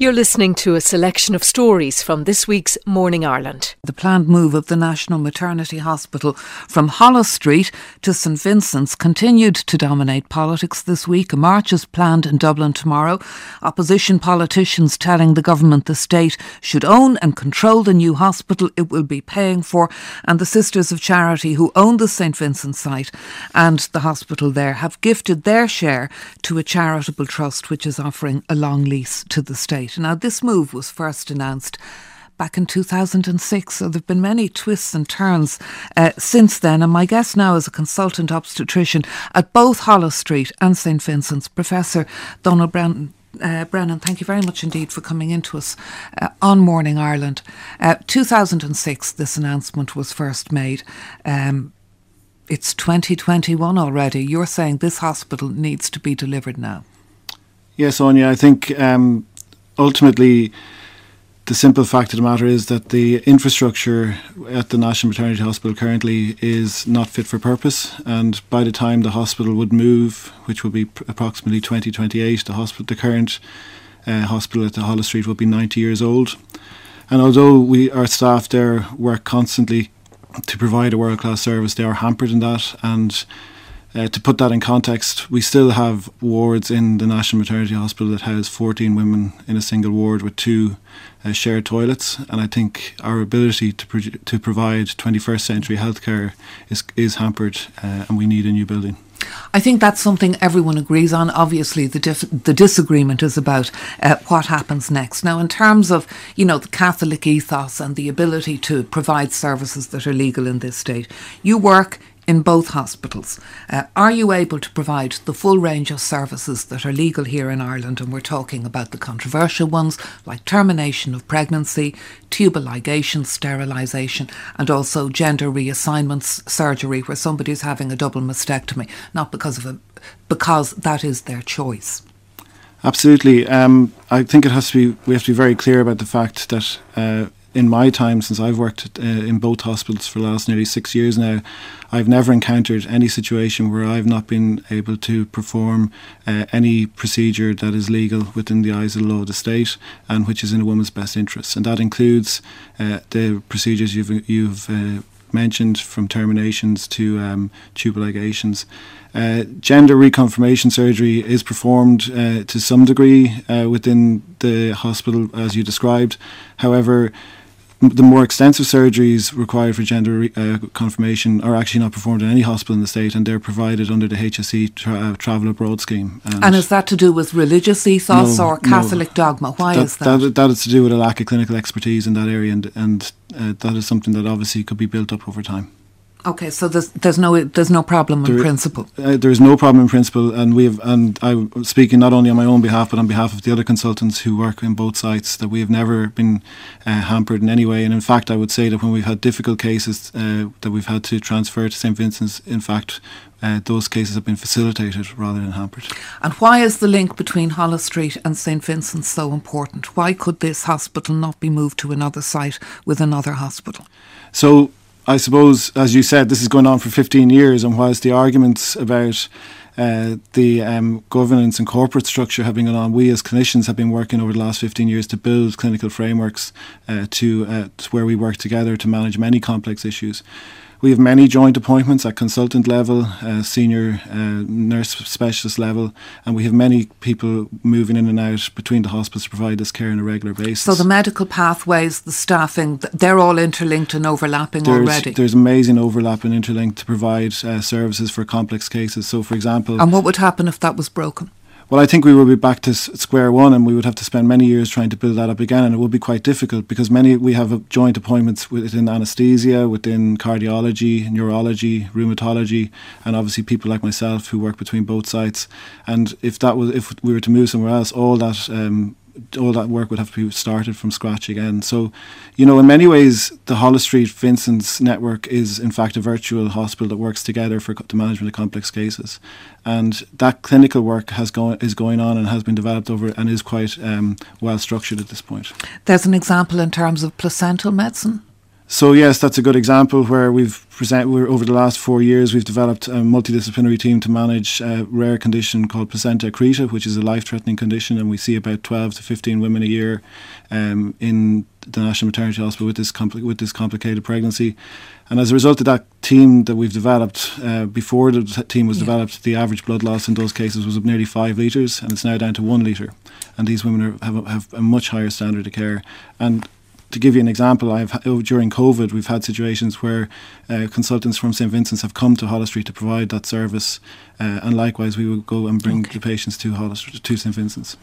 You're listening to a selection of stories from this week's Morning Ireland. The planned move of the National Maternity Hospital from Holles Street to St Vincent's continued to dominate politics this week. A march is planned in Dublin tomorrow. Opposition politicians telling the government the state should own and control the new hospital it will be paying for. And the Sisters of Charity, who own the St Vincent's site and the hospital there, have gifted their share to a charitable trust which is offering a long lease to the state. Now, this move was first announced back in 2006. So there have been many twists and turns uh, since then. And my guest now is a consultant obstetrician at both Holles Street and St Vincent's, Professor Donal Brennan. Uh, Brennan, thank you very much indeed for coming into us uh, on Morning Ireland. Uh, 2006, this announcement was first made. Um, it's 2021 already. You're saying this hospital needs to be delivered now. Yes, Áine, I think um, ultimately, the simple fact of the matter is that the infrastructure at the National Maternity Hospital currently is not fit for purpose. And by the time the hospital would move, which will be pr- approximately 2028, the hospital, the current uh, hospital at the Holles Street will be 90 years old. And although we, our staff there work constantly to provide a world class service, they are hampered in that. And uh, to put that in context, we still have wards in the National Maternity Hospital that house 14 women in a single ward with two uh, shared toilets. And I think our ability to, pro- to provide 21st century healthcare is, is hampered, uh, and we need a new building. I think that's something everyone agrees on. Obviously, the dif- the disagreement is about uh, what happens next. Now, in terms of you know the Catholic ethos and the ability to provide services that are legal in this state, you work in both hospitals. Uh, are you able to provide the full range of services that are legal here in Ireland? And we're talking about the controversial ones like termination of pregnancy, tubal ligation, sterilisation, and also gender reassignments surgery where somebody's having a double mastectomy, not because of a because that is their choice. Absolutely. Um, I think it has to be. We have to be very clear about the fact that uh, in my time since I've worked uh, in both hospitals for the last nearly six years now, I've never encountered any situation where I've not been able to perform uh, any procedure that is legal within the eyes of the law of the state and which is in a woman's best interests, and that includes uh, the procedures you've you've uh, mentioned from terminations to um, tubal ligations. Uh, gender reconfirmation surgery is performed uh, to some degree uh, within the hospital, as you described. However, the more extensive surgeries required for gender re- uh, confirmation are actually not performed in any hospital in the state, and they're provided under the HSE tra- uh, Travel Abroad scheme. And, and, is that to do with religious ethos no, or Catholic no. dogma? Why that, is that? that? That is to do with a lack of clinical expertise in that area, and and uh, that is something that obviously could be built up over time. Okay, so there's there's no there's no problem in There- principle. Uh, there is no problem in principle, and we have, and I'm speaking not only on my own behalf, but on behalf of the other consultants who work in both sites, that we have never been uh, hampered in any way. And in fact, I would say that when we've had difficult cases uh, that we've had to transfer to St Vincent's, in fact, uh, those cases have been facilitated rather than hampered. And why is the link between Holles Street and St Vincent's so important? Why could this hospital not be moved to another site with another hospital? So I suppose, as you said, this is going on for 15 years, and whilst the arguments about uh, the um, governance and corporate structure have been going on, we as clinicians have been working over the last 15 years to build clinical frameworks uh, to, uh, to where we work together to manage many complex issues. We have many joint appointments at consultant level, uh, senior uh, nurse specialist level, and we have many people moving in and out between the hospitals to provide this care on a regular basis. So the medical pathways, the staffing, they're all interlinked and overlapping there's, already. there's amazing overlap and interlink to provide uh, services for complex cases. So, for example, and what would happen if that was broken? Well, I think we will be back to square one, and we would have to spend many years trying to build that up again, and it would be quite difficult because many we have joint appointments within anaesthesia, within cardiology, neurology, rheumatology, and obviously people like myself who work between both sites. And if that was if we were to move somewhere else, all that. Um, all that work would have to be started from scratch again. So, you know, in many ways, the Holles Street Vincent's network is in fact a virtual hospital that works together for the management of complex cases, and that clinical work has going is going on and has been developed over and is quite um, well structured at this point. There's an example in terms of placental medicine. So yes, that's a good example where we've present. We're, over the last four years, we've developed a multidisciplinary team to manage a rare condition called placenta accreta, which is a life-threatening condition, and we see about 12 to 15 women a year um, in the National Maternity Hospital with this compli- with this complicated pregnancy. And as a result of that team that we've developed, uh, before the team was yeah. developed, the average blood loss in those cases was up nearly five litres, and it's now down to one litre. And these women are, have, a, have a much higher standard of care. And to give you an example, I've during COVID we've had situations where uh, consultants from St Vincent's have come to Holles Street to provide that service, uh, and likewise we would go and bring okay. the patients to Holles to St Vincent's.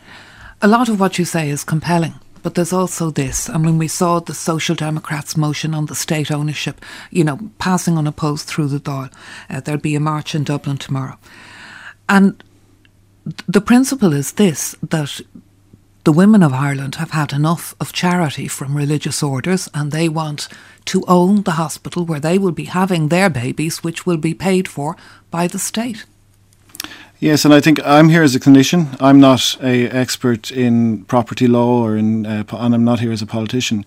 A lot of what you say is compelling. But there's also this. I mean, we saw the Social Democrats' motion on the state ownership, you know, passing unopposed through the Dáil. Uh, there'll be a march in Dublin tomorrow. And the principle is this that the women of Ireland have had enough of charity from religious orders and they want to own the hospital where they will be having their babies, which will be paid for by the state. Yes, and I think I'm here as a clinician. I'm not a expert in property law or in, uh, and I'm not here as a politician.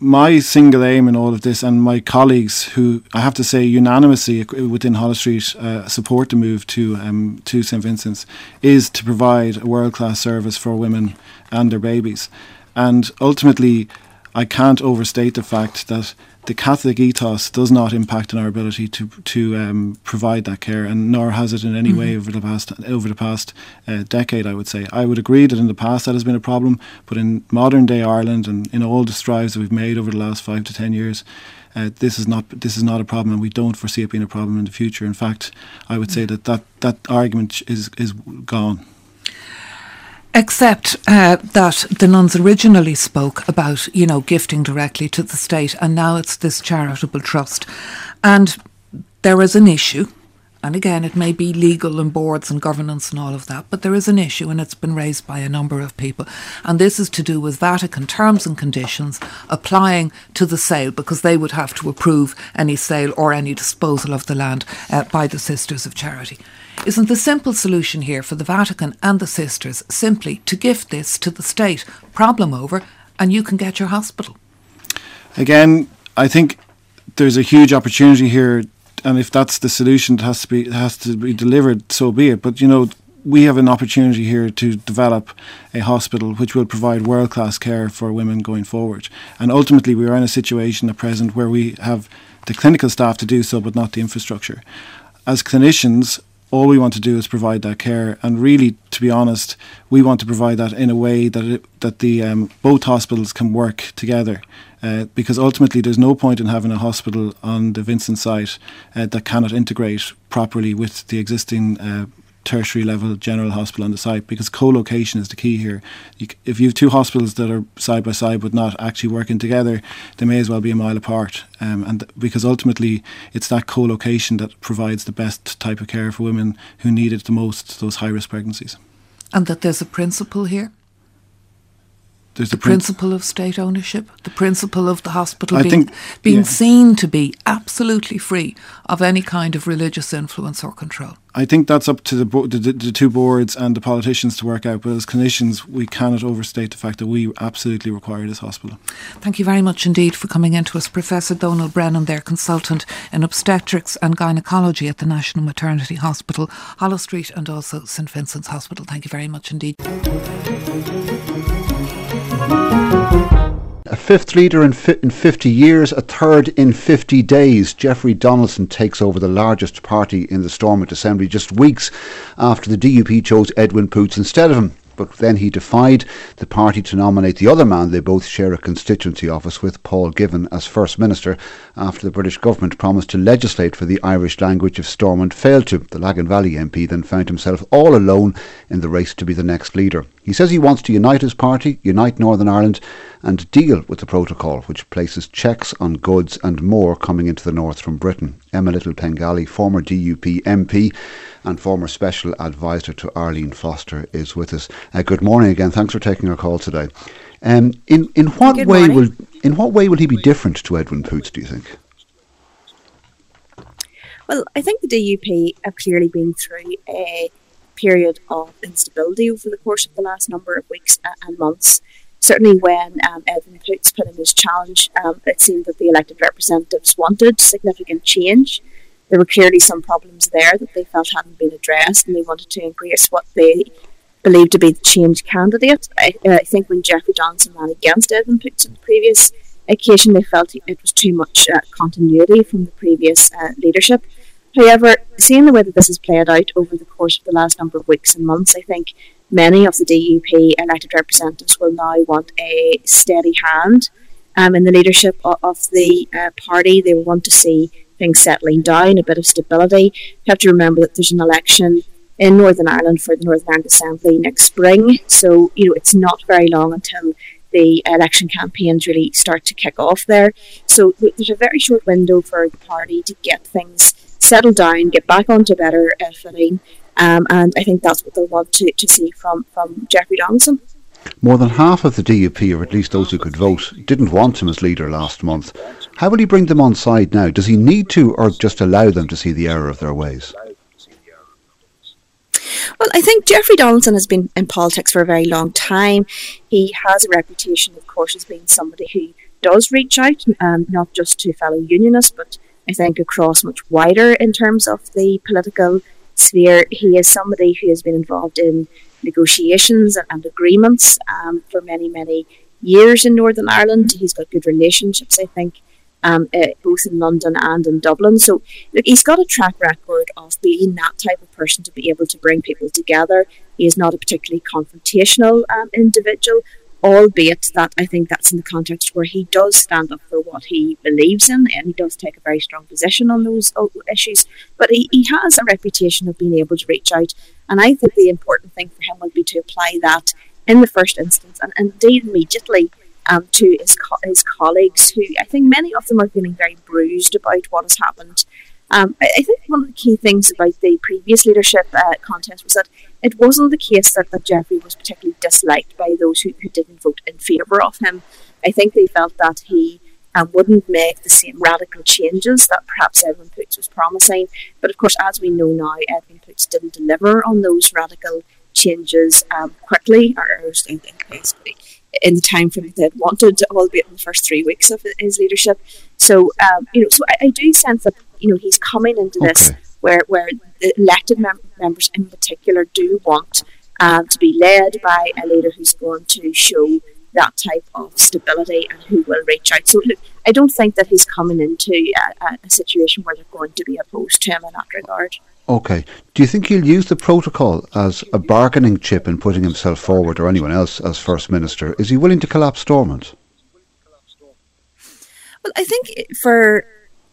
My single aim in all of this, and my colleagues, who I have to say unanimously within Holles Street uh, support the move to um, to St Vincent's, is to provide a world class service for women and their babies. And ultimately, I can't overstate the fact that the Catholic ethos does not impact on our ability to to um, provide that care, and nor has it in any mm-hmm. way over the past over the past uh, decade. I would say I would agree that in the past that has been a problem, but in modern day Ireland and in all the strides that we've made over the last five to ten years. Uh, this is not this is not a problem, and we don't foresee it being a problem in the future. In fact, I would say mm. that that, that argument is is gone. Except uh, that the nuns originally spoke about, you know, gifting directly to the state, and now it's this charitable trust. And there is an issue, and again, it may be legal and boards and governance and all of that, but there is an issue, and it's been raised by a number of people. And this is to do with Vatican terms and conditions applying to the sale, because they would have to approve any sale or any disposal of the land uh, by the Sisters of Charity. Isn't the simple solution here for the Vatican and the sisters simply to gift this to the state, problem over, and you can get your hospital? Again, I think there's a huge opportunity here, and if that's the solution that has to be has to be delivered, so be it. But you know, we have an opportunity here to develop a hospital which will provide world class care for women going forward. And ultimately, we are in a situation at present where we have the clinical staff to do so, but not the infrastructure. As clinicians, all we want to do is provide that care. And really, to be honest, we want to provide that in a way that it, that the um, both hospitals can work together. Uh, because ultimately, there's no point in having a hospital on the Vincent site uh, that cannot integrate properly with the existing uh, tertiary level general hospital on the site because co-location is the key here. You, if you have two hospitals that are side by side but not actually working together, they may as well be a mile apart. Um, and th- because ultimately it's that co-location that provides the best type of care for women who need it the most, those high risk pregnancies. And that there's a principle here there's the, the principle of state ownership, the principle of the hospital I being, think, being yeah. seen to be absolutely free of any kind of religious influence or control. I think that's up to the, bo- the, the, two boards and the politicians to work out. But as clinicians, we cannot overstate the fact that we absolutely require this hospital. Thank you very much indeed for coming in to us, Professor Donal Brennan, their consultant in obstetrics and gynecology at the National Maternity Hospital, Holles Street, and also St Vincent's Hospital. Thank you very much indeed. A fifth leader in, fi- in 50 years, a third in 50 days. Jeffrey Donaldson takes over the largest party in the Stormont Assembly just weeks after the DUP chose Edwin Poots instead of him but then he defied the party to nominate the other man they both share a constituency office with, Paul Givan, as First Minister after the British government promised to legislate for the Irish language if Stormont failed to. The Lagan Valley MP then found himself all alone in the race to be the next leader. He says he wants to unite his party, unite Northern Ireland, and deal with the protocol, which places checks on goods and more coming into the north from Britain. Emma Little Pengelly, former DUP MP, and former Special Advisor to Arlene Foster is with us. Uh, good morning again. Thanks for taking our call today. Um, in in what good way morning. will in what way will he be different to Edwin Poots? Do you think? Well, I think the DUP have clearly been through a period of instability over the course of the last number of weeks and months. certainly when um, Edwin Poots put in his challenge, um, it seemed that the elected representatives wanted significant change. There were clearly some problems there that they felt hadn't been addressed, and they wanted to embrace what they believed to be the change candidate. I, I think when Jeffrey Donaldson ran against Edwin Poots on the previous occasion, they felt it was too much uh, continuity from the previous uh, leadership. However, seeing the way that this has played out over the course of the last number of weeks and months, I think many of the DUP elected representatives will now want a steady hand um, in the leadership of, of the uh, party. They will want to see things settling down, a bit of stability. You have to remember that there's an election in Northern Ireland for the Northern Ireland Assembly next spring, so you know it's not very long until the election campaigns really start to kick off there. So there's a very short window for the party to get things settled down, get back onto better uh, footing, um, and I think that's what they'll want to, to see from, from Jeffrey Donaldson. More than half of the DUP, or at least those who could vote, didn't want him as leader last month. How will he bring them on side now? Does he need to, or just allow them to see the error of their ways? Well, I think Jeffrey Donaldson has been in politics for a very long time. He has a reputation, of course, as being somebody who does reach out, um, not just to fellow unionists, but I think across much wider in terms of the political sphere. He is somebody who has been involved in negotiations and, agreements um, for many, many years in Northern Ireland. He's got good relationships, I think, um, uh, both in London and in Dublin. So look, he's got a track record of being that type of person to be able to bring people together. He is not a particularly confrontational um, individual, albeit that I think that's in the context where he does stand up for what he believes in and he does take a very strong position on those uh, issues. But he, he has a reputation of being able to reach out, and I think the important thing for him would be to apply that in the first instance and indeed immediately um, to his, co- his colleagues, who I think many of them are feeling very bruised about what has happened. Um, I, I, think one of the key things about the previous leadership uh, contest was that it wasn't the case that, that Jeffrey was particularly disliked by those who, who didn't vote in favour of him. I think they felt that he um, wouldn't make the same radical changes that perhaps Edwin Poots was promising. But of course, as we know now, Edwin Poots didn't deliver on those radical changes um, quickly, or, or basically in the time frame that they'd wanted, albeit in the first three weeks of his leadership. So, um, you know, so I, I, do sense that you know he's coming into this where where the elected mem- members in particular do want um, to be led by a leader who's going to show that type of stability and who will reach out. So, look, I don't think that he's coming into a, a situation where they're going to be opposed to him in that regard. Okay. Do you think he'll use the protocol as a bargaining chip in putting himself forward or anyone else as First Minister? Is he willing to collapse Stormont? Well, I think for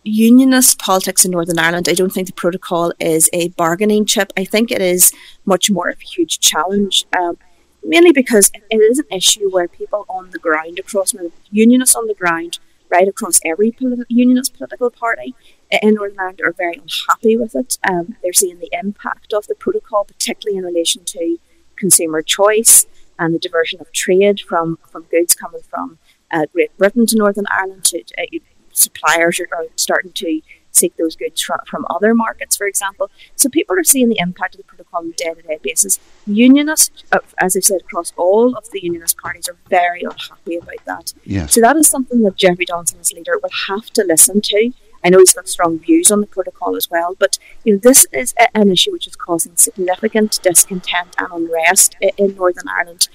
unionist politics in Northern Ireland, I don't think the protocol is a bargaining chip. I think it is much more of a huge challenge, um, mainly because it is an issue where people on the ground, across unionists on the ground, right across every politi- unionist political party, in Northern Ireland are very unhappy with it. Um, they're seeing the impact of the protocol, particularly in relation to consumer choice and the diversion of trade from, from goods coming from uh, Great Britain to Northern Ireland. To, uh, suppliers are, are, starting to seek those goods from, from other markets, for example. So people are seeing the impact of the protocol on a day-to-day basis. Unionists, uh, as I've said, across all of the unionist parties are very unhappy about that. Yes. So that is something that Jeffrey Donaldson as leader will have to listen to I know he's got strong views on the protocol as well, but you know this is a, an issue which is causing significant discontent and unrest in, in Northern Ireland,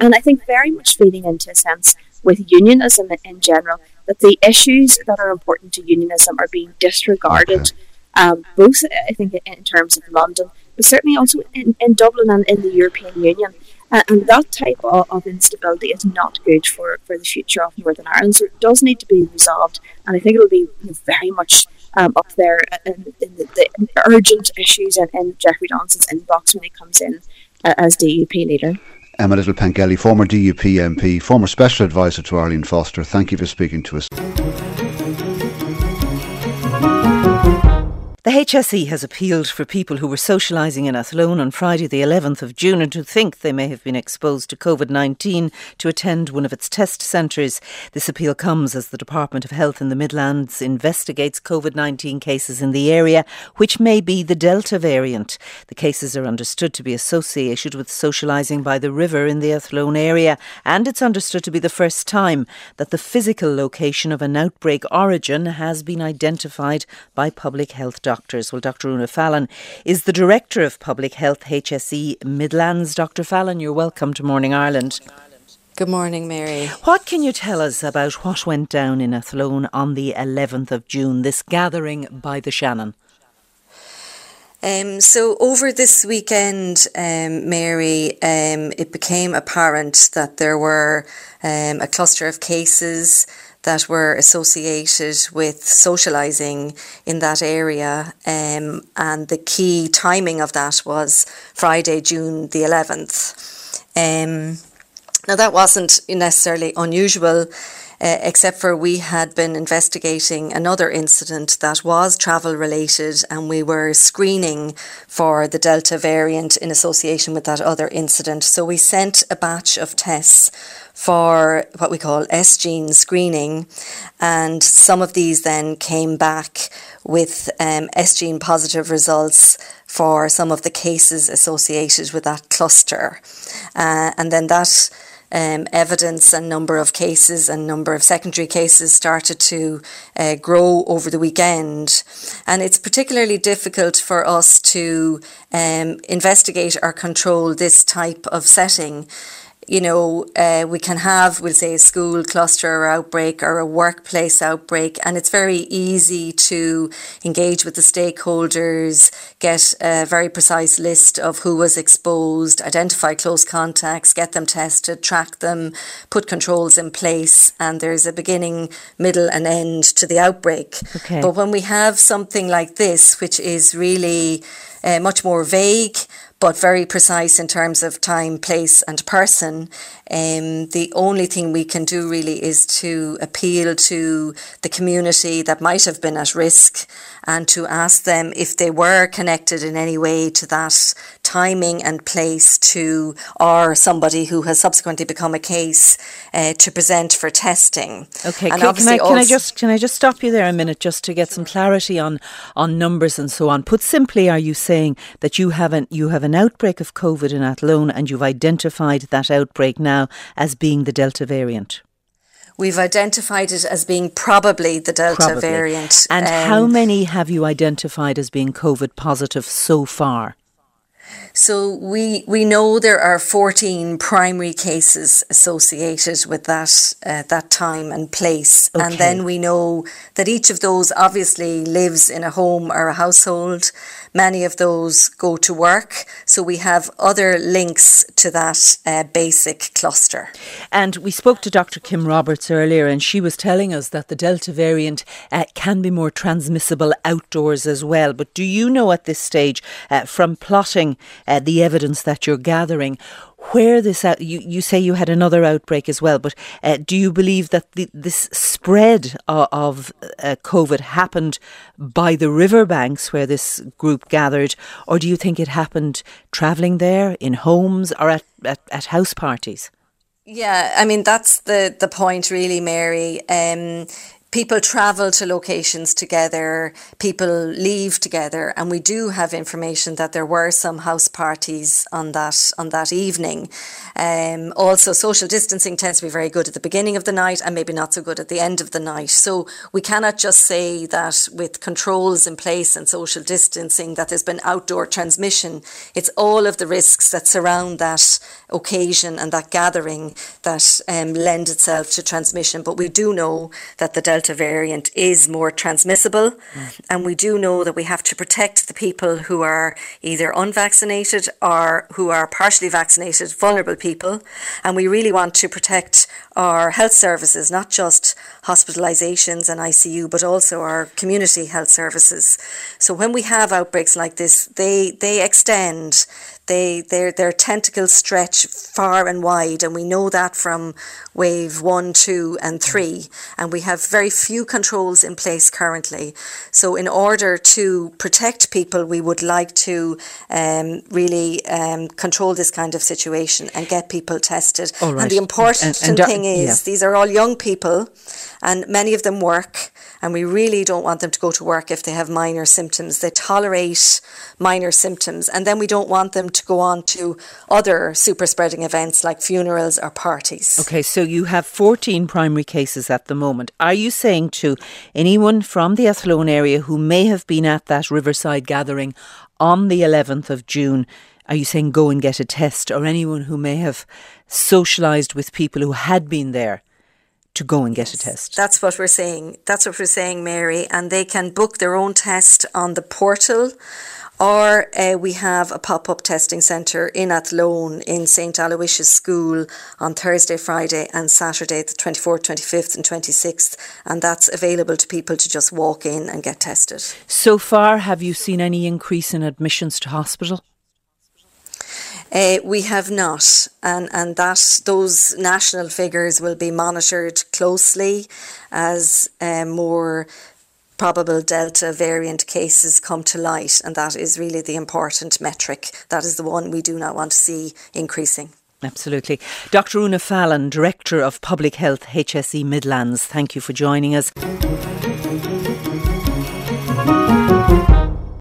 and I think very much feeding into a sense with unionism in general that the issues that are important to unionism are being disregarded. Um, both, I think, in terms of London, but certainly also in, in Dublin and in the European Union. Uh, and that type of, of, instability is not good for, for the future of Northern Ireland. So it does need to be resolved. And I think it'll be very much um, up there in, in the, the, urgent issues in, in Jeffrey Donaldson's inbox when he comes in uh, as DUP leader. Emma Little Pengelly, former DUP MP, former special advisor to Arlene Foster, thank you for speaking to us. The HSE has appealed for people who were socialising in Athlone on Friday, the 11th of June, and who think they may have been exposed to COVID 19 to attend one of its test centres. This appeal comes as the Department of Health in the Midlands investigates COVID 19 cases in the area, which may be the Delta variant. The cases are understood to be associated with socialising by the river in the Athlone area, and it's understood to be the first time that the physical location of an outbreak origin has been identified by public health doctors doctors. Well, Dr. Una Fallon is the Director of Public Health HSE Midlands. Dr. Fallon, you're welcome to Morning Ireland. Good morning, Mary. What can you tell us about what went down in Athlone on the 11th of June, this gathering by the Shannon? Um, so over this weekend, um, Mary, um, it became apparent that there were um, a cluster of cases that were associated with socialising in that area. Um, and the key timing of that was Friday, June the 11th. Um, now, that wasn't necessarily unusual. Uh, except for we had been investigating another incident that was travel related, and we were screening for the Delta variant in association with that other incident. So we sent a batch of tests for what we call S gene screening, and some of these then came back with um, S gene positive results for some of the cases associated with that cluster. Uh, and then that um, evidence and number of cases and number of secondary cases started to uh, grow over the weekend. And it's particularly difficult for us to um, investigate or control this type of setting you know, uh, we can have, we'll say, a school cluster or outbreak or a workplace outbreak, and it's very easy to engage with the stakeholders, get a very precise list of who was exposed, identify close contacts, get them tested, track them, put controls in place, and there's a beginning, middle, and end to the outbreak. Okay. But when we have something like this, which is really uh, much more vague, but very precise in terms of time, place, and person. Um, the only thing we can do really is to appeal to the community that might have been at risk and to ask them if they were connected in any way to that timing and place to or somebody who has subsequently become a case uh, to present for testing. Okay, can, can, I, can I just can I just stop you there a minute just to get some clarity on on numbers and so on? Put simply, are you saying that you have an you have an outbreak of COVID in Athlone and you've identified that outbreak now as being the Delta variant? We've identified it as being probably the Delta probably. variant. And um, how many have you identified as being COVID positive so far? So we we know there are 14 primary cases associated with that uh, that time and place, okay. and then we know that each of those obviously lives in a home or a household. Many of those go to work, so we have other links to that uh, basic cluster. And we spoke to Dr. Kim Roberts earlier, and she was telling us that the Delta variant uh, can be more transmissible outdoors as well. But do you know at this stage, uh, from plotting uh, the evidence that you're gathering, where this out, you, you say you had another outbreak as well, but uh, do you believe that the, this spread of, of uh, COVID happened by the riverbanks where this group gathered, or do you think it happened travelling there in homes or at, at, at house parties? Yeah, I mean that's the the point, really, Mary. Um, people travel to locations together, people leave together, and we do have information that there were some house parties on that on that evening. Um, also, social distancing tends to be very good at the beginning of the night and maybe not so good at the end of the night. So we cannot just say that with controls in place and social distancing that there's been outdoor transmission. It's all of the risks that surround that occasion and that gathering that um, lend itself to transmission. But we do know that the Delta variant is more transmissible, mm. and we do know that we have to protect the people who are either unvaccinated or who are partially vaccinated, vulnerable people. And we really want to protect our health services, not just hospitalizations and ICU, but also our community health services. So when we have outbreaks like this, they, they extend they their their tentacles stretch far and wide, and we know that from wave one, two, and three, and we have very few controls in place currently. So, in order to protect people, we would like to um, really um, control this kind of situation and get people tested. And the important and, and thing is, yeah. these are all young people, and many of them work and we really don't want them to go to work if they have minor symptoms. They tolerate minor symptoms, and then we don't want them to go on to other super spreading events like funerals or parties. Okay, so you have 14 primary cases at the moment. Are you saying to anyone from the Athlone area who may have been at that Riverside gathering on the 11th of June? Are you saying go and get a test, or anyone who may have socialised with people who had been there? to go and get a test. That's what we're saying. That's what we're saying, Mary. And they can book their own test on the portal. Or uh, we have a pop up testing centre in Athlone in St Aloysius School on Thursday, Friday, and Saturday, the 24th, 25th, and 26th. And that's available to people to just walk in and get tested. So far, have you seen any increase in admissions to hospital? Uh, we have not, and and that those national figures will be monitored closely as uh, more probable Delta variant cases come to light, and that is really the important metric. That is the one we do not want to see increasing. Absolutely. Dr. Una Fallon, Director of Public Health, HSE Midlands, thank you for joining us.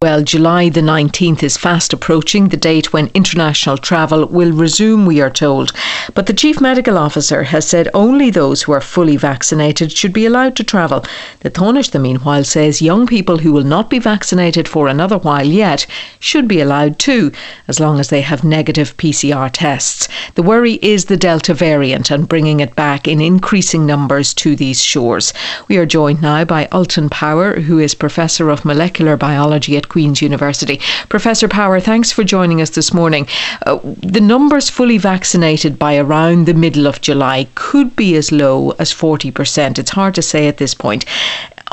Well, July the 19th is fast approaching, the date when international travel will resume, we are told. But the Chief Medical Officer has said only those who are fully vaccinated should be allowed to travel. The Taoiseach, meanwhile, says young people who will not be vaccinated for another while yet should be allowed too, as long as they have negative PCR tests. The worry is the Delta variant and bringing it back in increasing numbers to these shores. We are joined now by Ultan Power, who is Professor of Molecular Biology at Queen's University. Professor Power, thanks for joining us this morning. Uh, the numbers fully vaccinated by around the middle of July could be as low as 40%. It's hard to say at this point.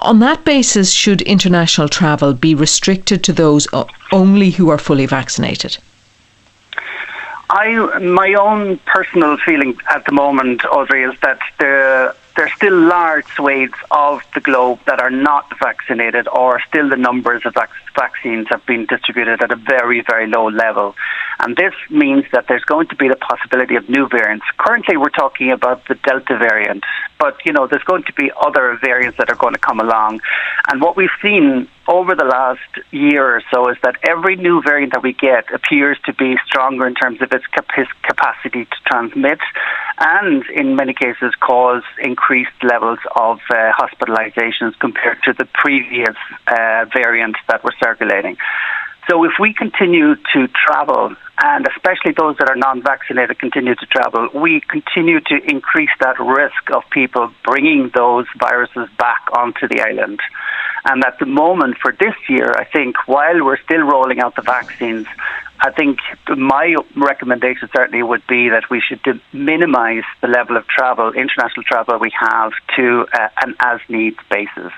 On that basis, should international travel be restricted to those only who are fully vaccinated? I, my own personal feeling at the moment, Audrey, is that the there's still large swathes of the globe that are not vaccinated, or still the numbers of vac- vaccines have been distributed at a very, very low level. And this means that there's going to be the possibility of new variants. Currently, we're talking about the Delta variant, but you know, there's going to be other variants that are going to come along. And what we've seen over the last year or so is that every new variant that we get appears to be stronger in terms of its cap- capacity to transmit and in many cases cause increased levels of uh, hospitalizations compared to the previous uh, variants that were circulating. So if we continue to travel, and especially those that are non-vaccinated continue to travel, we continue to increase that risk of people bringing those viruses back onto the island. And at the moment for this year, I think while we're still rolling out the vaccines, I think my recommendation certainly would be that we should minimise the level of travel, international travel we have, to uh, an as needs basis.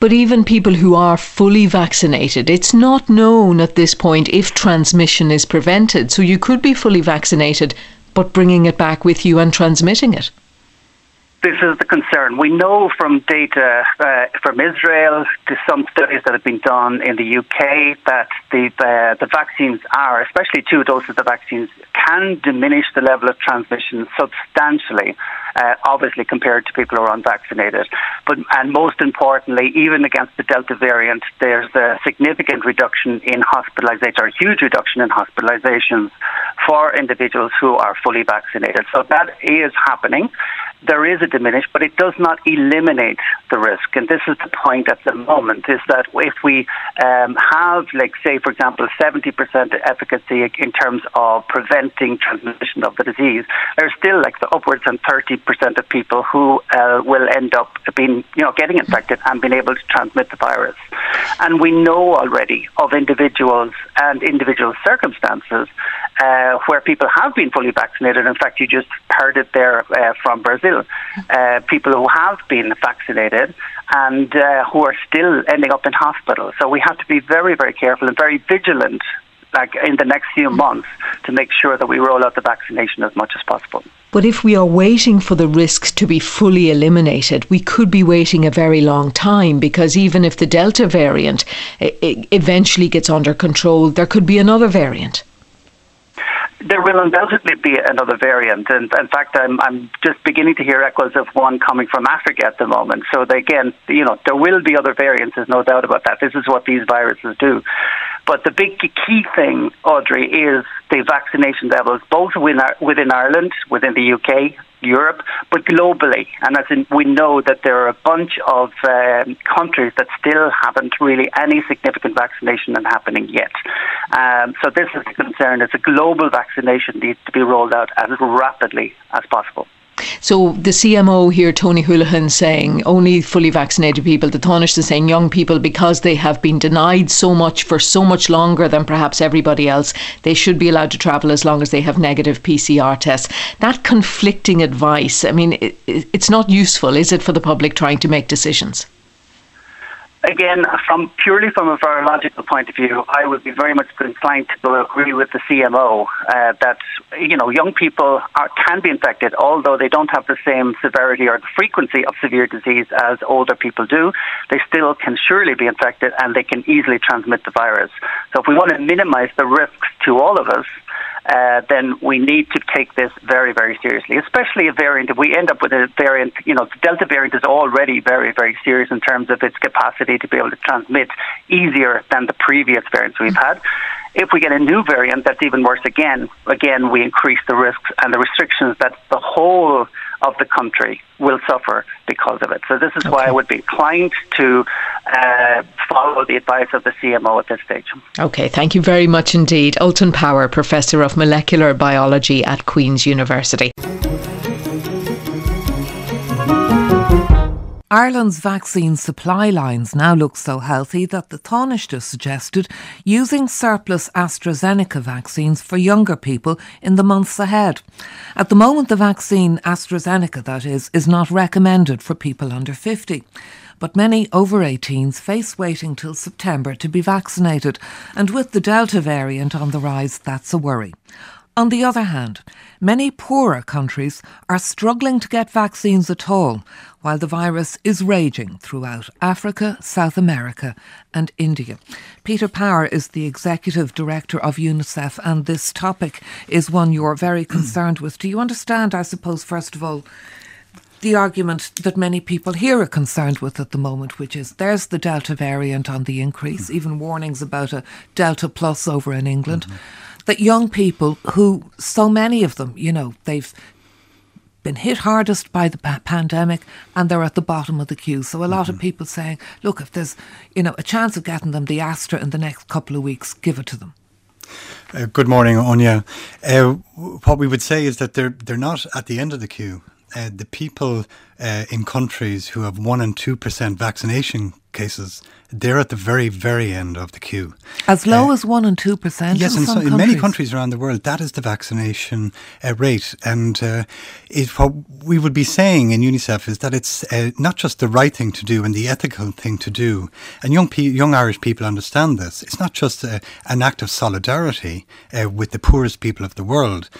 But even people who are fully vaccinated, it's not known at this point if transmission is prevented. So you could be fully vaccinated, but bringing it back with you and transmitting it this is the concern. We know from data uh, from Israel to some studies that have been done in the UK that the uh, the vaccines are, especially two doses of the vaccines, can diminish the level of transmission substantially. Uh, obviously, compared to people who are unvaccinated, but and most importantly, even against the Delta variant, there's a significant reduction in hospitalization, or a huge reduction in hospitalizations for individuals who are fully vaccinated. So that is happening there is a diminish, but it does not eliminate the risk. And this is the point at the moment: is that if we um, have, like, say, for example, seventy percent efficacy in terms of preventing transmission of the disease, there's still like the upwards and thirty percent of people who uh, will end up being, you know, getting infected and being able to transmit the virus. And we know already of individuals and individual circumstances uh, where people have been fully vaccinated. In fact, you just heard it there uh, from Brazil. Uh, people who have been vaccinated and uh, who are still ending up in hospital. So we have to be very, very careful and very vigilant like in the next few months, to make sure that we roll out the vaccination as much as possible. But if we are waiting for the risks to be fully eliminated, we could be waiting a very long time because even if the Delta variant eventually gets under control, there could be another variant. There will undoubtedly be another variant, and in fact, I'm I'm just beginning to hear echoes of one coming from Africa at the moment. So they, again, you know, there will be other variants. There's no doubt about that. This is what these viruses do. But the big key thing, Audrey, is the vaccination levels, both within Ireland, within the UK, Europe, but globally. And as in, we know that there are a bunch of um, countries that still haven't really any significant vaccination happening yet. Um, so this is a concern. It's a global vaccination needs to be rolled out as rapidly as possible. So the CMO here, Tony Holohan, saying only fully vaccinated people. The Taoiseach is saying young people because they have been denied so much for so much longer than perhaps everybody else. They should be allowed to travel as long as they have negative PCR tests. That conflicting advice. I mean, it, it's not useful, is it, for the public trying to make decisions? Again, from purely from a virological point of view, I would be very much inclined to agree with the CMO uh, that you know young people are, can be infected, although they don't have the same severity or the frequency of severe disease as older people do. They still can surely be infected, and they can easily transmit the virus. So, if we want to minimise the risks to all of us, uh, then we need to take this very, very seriously, especially a variant. If we end up with a variant, you know, the Delta variant is already very, very serious in terms of its capacity to be able to transmit easier than the previous variants we've had. If we get a new variant that's even worse again, again, we increase the risks and the restrictions that the whole of the country will suffer because of it. So this is okay. why I would be inclined to uh, follow the advice of the CMO at this stage. Okay, thank you very much indeed. Ultan Power, Professor of Molecular Biology at Queen's University. Ireland's vaccine supply lines now look so healthy that the Taoiseach suggested using surplus AstraZeneca vaccines for younger people in the months ahead. At the moment, the vaccine, AstraZeneca that is, is not recommended for people under 50 but many over 18s face waiting till September to be vaccinated, and with the Delta variant on the rise, that's a worry. On the other hand, many poorer countries are struggling to get vaccines at all, while the virus is raging throughout Africa, South America, and India. Peter Power is the executive director of UNICEF, and this topic is one you're very concerned with. Do you understand, I suppose, first of all, the argument that many people here are concerned with at the moment, which is there's the Delta variant on the increase, mm-hmm. even warnings about a Delta plus over in England. Mm-hmm that young people who, so many of them, you know, they've been hit hardest by the pa- pandemic and they're at the bottom of the queue. So a lot mm-hmm. of people saying, look, if there's, you know, a chance of getting them the Astra in the next couple of weeks, give it to them. Uh, good morning, Áine. Uh, what we would say is that they're they're not at the end of the queue. Uh, the people uh, in countries who have one and two percent vaccination cases they're at the very, very end of the queue. As low uh, as 1% and 2%? Yes, in, so in many countries around the world, that is the vaccination uh, rate. And uh, it, what we would be saying in UNICEF is that it's uh, not just the right thing to do and the ethical thing to do. And young, pe- young Irish people understand this. It's not just uh, an act of solidarity uh, with the poorest people of the world,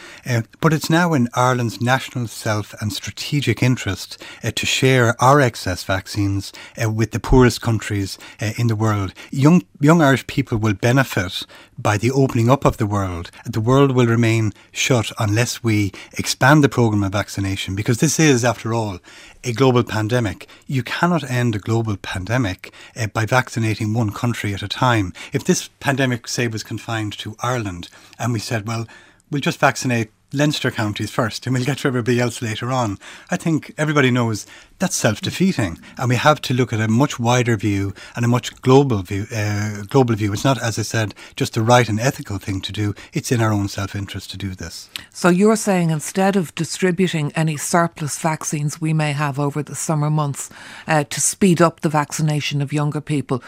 but it's now in Ireland's national self and strategic interest to share our excess vaccines with the poorest countries uh, in the world. Young young Irish people will benefit by the opening up of the world. The world will remain shut unless we expand the program of vaccination because this is, after all, a global pandemic. You cannot end a global pandemic uh, by vaccinating one country at a time. If this pandemic, say, was confined to Ireland and we said, well, we'll just vaccinate Leinster counties first, and we'll get to everybody else later on. I think everybody knows that's self-defeating, and we have to look at a much wider view and a much global view. Uh, global view. It's not, as I said, just the right and ethical thing to do. It's in our own self-interest to do this. So you're saying instead of distributing any surplus vaccines we may have over the summer months uh, to speed up the vaccination of younger people,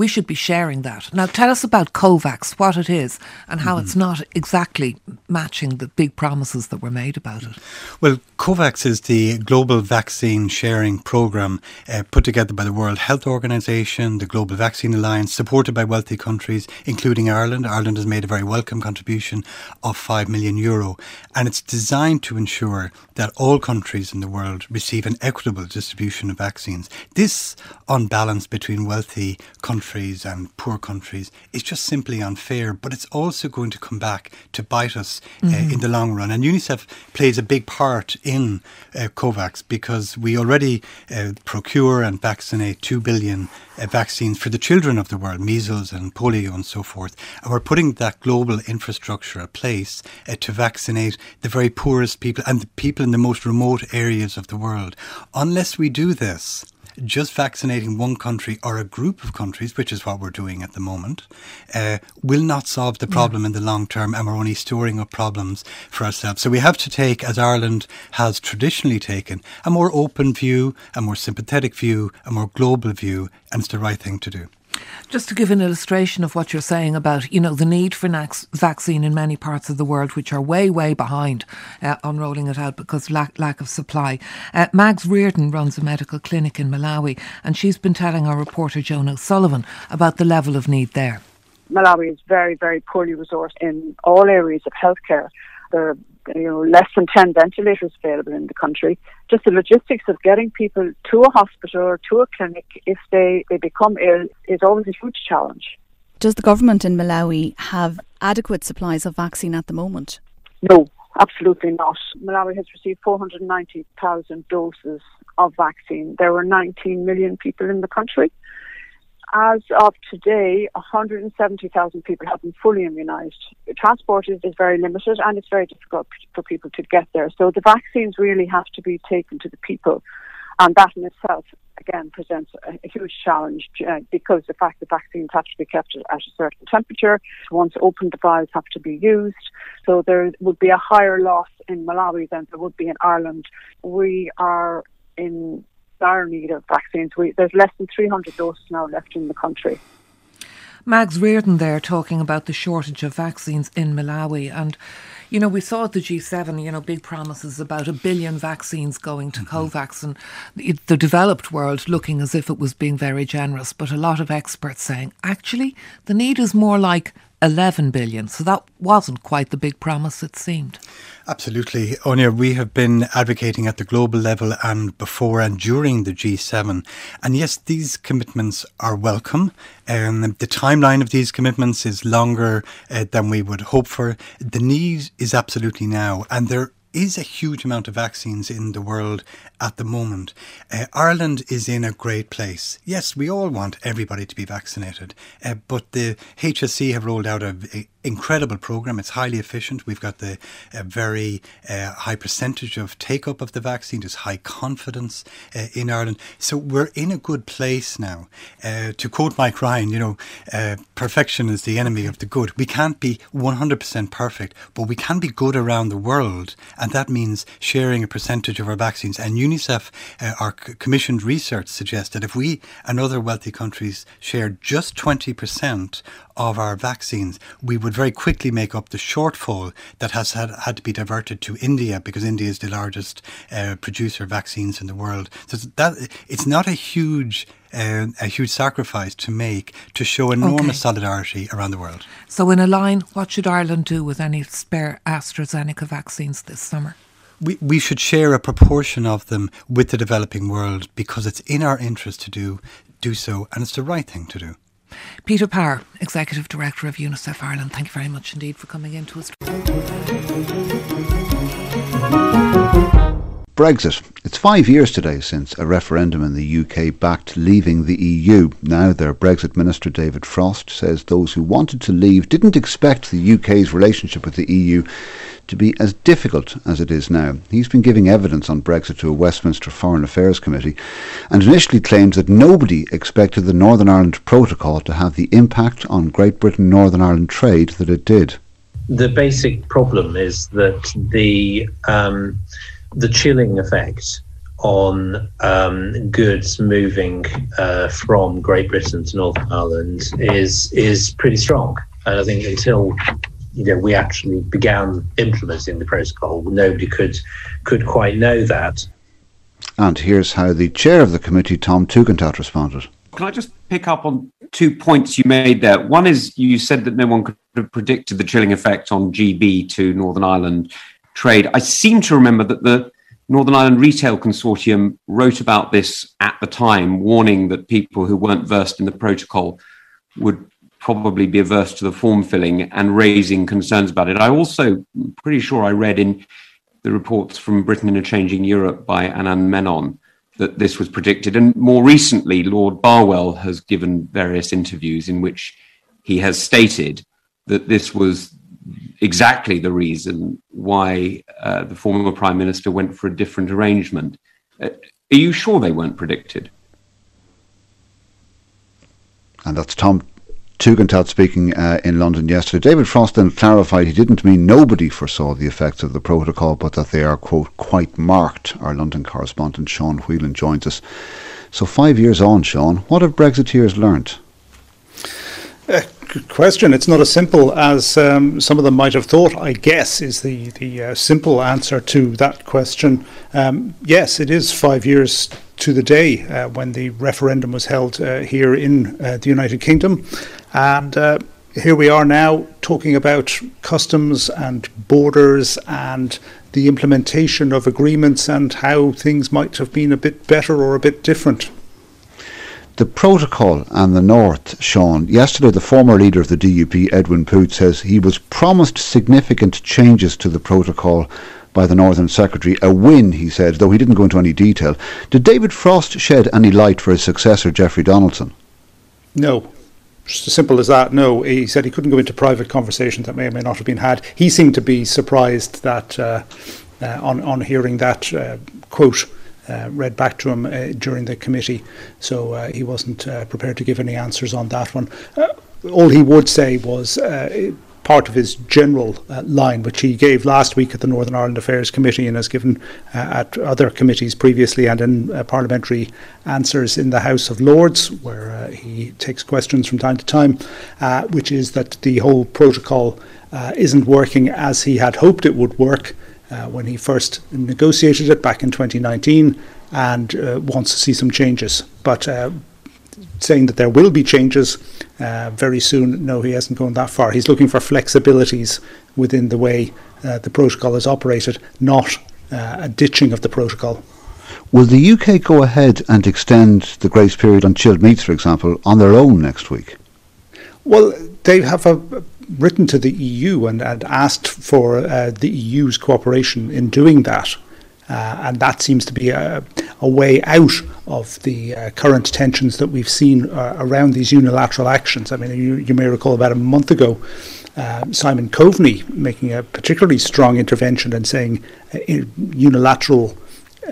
we should be sharing that. Now, tell us about COVAX, what it is, and how mm-hmm. it's not exactly matching the big promises that were made about it. Well, COVAX is the global vaccine sharing program uh, put together by the World Health Organization, the Global Vaccine Alliance, supported by wealthy countries, including Ireland. Ireland has made a very welcome contribution of 5 million euro, and it's designed to ensure that all countries in the world receive an equitable distribution of vaccines. This unbalance between wealthy countries and poor countries is just simply unfair, but it's also going to come back to bite us uh, mm-hmm. uh, in the long run. And UNICEF plays a big part in uh, COVAX because we already uh, procure and vaccinate 2 billion uh, vaccines for the children of the world, measles and polio and so forth. And we're putting that global infrastructure in place uh, to vaccinate the very poorest people and the people in the most remote areas of the world. Unless we do this, just vaccinating one country or a group of countries, which is what we're doing at the moment, uh, will not solve the problem yeah. in the long term, and we're only storing up problems for ourselves. So we have to take, as Ireland has traditionally taken, a more open view, a more sympathetic view, a more global view, and it's the right thing to do. Just to give an illustration of what you're saying about, you know, the need for nax- vaccine in many parts of the world, which are way, way behind uh, on rolling it out because lack lack of supply. Uh, Mags Reardon runs a medical clinic in Malawi, and she's been telling our reporter Joan O'Sullivan about the level of need there. Malawi is very, very poorly resourced in all areas of healthcare. There are you know, less than 10 ventilators available in the country. Just the logistics of getting people to a hospital or to a clinic if they, they become ill is always a huge challenge. Does the government in Malawi have adequate supplies of vaccine at the moment? No, absolutely not. Malawi has received 490,000 doses of vaccine. There were 19 million people in the country as of today, 170,000 people have been fully immunised. Transport is, is very limited and it's very difficult for people to get there. So the vaccines really have to be taken to the people. And that in itself, again, presents a, a huge challenge uh, because the fact that vaccines have to be kept at a certain temperature. Once opened, the vials have to be used. So there would be a higher loss in Malawi than there would be in Ireland. We are in dire need of vaccines. We, there's less than 300 doses now left in the country. Mags Reardon there talking about the shortage of vaccines in Malawi. And, you know, we saw at the G7, you know, big promises about a billion vaccines going to mm-hmm. COVAX and the, the developed world looking as if it was being very generous. But a lot of experts saying, actually, the need is more like 11 billion. So that wasn't quite the big promise it seemed. Absolutely. Áine, we have been advocating at the global level and before and during the G7. And yes, these commitments are welcome. Um, the timeline of these commitments is longer uh, than we would hope for. The need is absolutely now. And there is a huge amount of vaccines in the world at the moment. Uh, Ireland is in a great place. Yes, we all want everybody to be vaccinated, uh, but the HSE have rolled out an incredible program. It's highly efficient. We've got the very uh, high percentage of take up of the vaccine. There's high confidence uh, in Ireland. So we're in a good place now. Uh, to quote Mike Ryan, you know, perfection is the enemy of the good. We can't be 100% perfect, but we can be good around the world. And that means sharing a percentage of our vaccines. And you UNICEF, uh, our commissioned research suggests that if we and other wealthy countries shared just 20% of our vaccines, we would very quickly make up the shortfall that has had, had to be diverted to India because India is the largest uh, producer of vaccines in the world. So that it's not a huge uh, a huge sacrifice to make to show enormous okay. solidarity around the world. So, in a line, what should Ireland do with any spare AstraZeneca vaccines this summer? We, we should share a proportion of them with the developing world because it's in our interest to do do so and it's the right thing to do. Peter Power, Executive Director of UNICEF Ireland, thank you very much indeed for coming in to us. Brexit. It's five years today since a referendum in the UK backed leaving the EU. Now, their Brexit Minister David Frost says those who wanted to leave didn't expect the UK's relationship with the EU to be as difficult as it is now. He's been giving evidence on Brexit to a Westminster Foreign Affairs Committee and initially claimed that nobody expected the Northern Ireland Protocol to have the impact on Great Britain Northern Ireland trade that it did. The basic problem is that the um, the chilling effect on um, goods moving uh, from Great Britain to Northern Ireland is is pretty strong. And I think until you know we actually began implementing the protocol, nobody could could quite know that. And here's how the chair of the committee, Tom Tugendhat, responded. Can I just pick up on two points you made there? One is you said that no one could have predicted the chilling effect on GB to Northern Ireland trade. I seem to remember that the Northern Ireland Retail Consortium wrote about this at the time, warning that people who weren't versed in the protocol would probably be averse to the form filling and raising concerns about it. I also pretty sure I read in the reports from Britain in a Changing Europe by Anand Menon that this was predicted. And more recently, Lord Barwell has given various interviews in which he has stated that this was exactly the reason why uh, the former Prime Minister went for a different arrangement. Uh, are you sure they weren't predicted? And that's Tom Tugendhat speaking uh, in London yesterday. David Frost then clarified he didn't mean nobody foresaw the effects of the protocol, but that they are, quote, quite marked. Our London correspondent Sean Whelan joins us. So, five years on, Sean, what have Brexiteers learnt? Good question. It's not as simple as um, some of them might have thought. I guess is the the uh, simple answer to that question. Um, yes, it is five years to the day uh, when the referendum was held uh, here in uh, the United Kingdom, and uh, here we are now talking about customs and borders and the implementation of agreements and how things might have been a bit better or a bit different. The protocol and the North, Sean. Yesterday, the former leader of the DUP, Edwin Poots, says he was promised significant changes to the protocol by the Northern Secretary. A win, he said, though he didn't go into any detail. Did David Frost shed any light for his successor, Jeffrey Donaldson? No, just as simple as that. No, he said he couldn't go into private conversations that may or may not have been had. He seemed to be surprised that uh, uh, on on hearing that uh, quote. Uh, read back to him uh, during the committee, so uh, he wasn't prepared to give any answers on that one. all he would say was part of his general uh, line, which he gave last week at the Northern Ireland Affairs Committee and has given uh, at other committees previously and in uh, parliamentary answers in the House of Lords, where he takes questions from time to time, which is that the whole protocol isn't working as he had hoped it would work. When he first negotiated it back in 2019, and wants to see some changes. But saying that there will be changes uh, very soon. No, he hasn't gone that far. He's looking for flexibilities within the way uh, the protocol is operated, not uh, a ditching of the protocol. Will the UK go ahead and extend the grace period on chilled meats, for example, on their own next week? Well, they have a, written to the EU and, and asked for uh, the EU's cooperation in doing that. Uh, and that seems to be a, a way out of the uh, current tensions that we've seen uh, around these unilateral actions. I mean, you, you may recall about a month ago, uh, Simon Coveney making a particularly strong intervention and saying uh, unilateral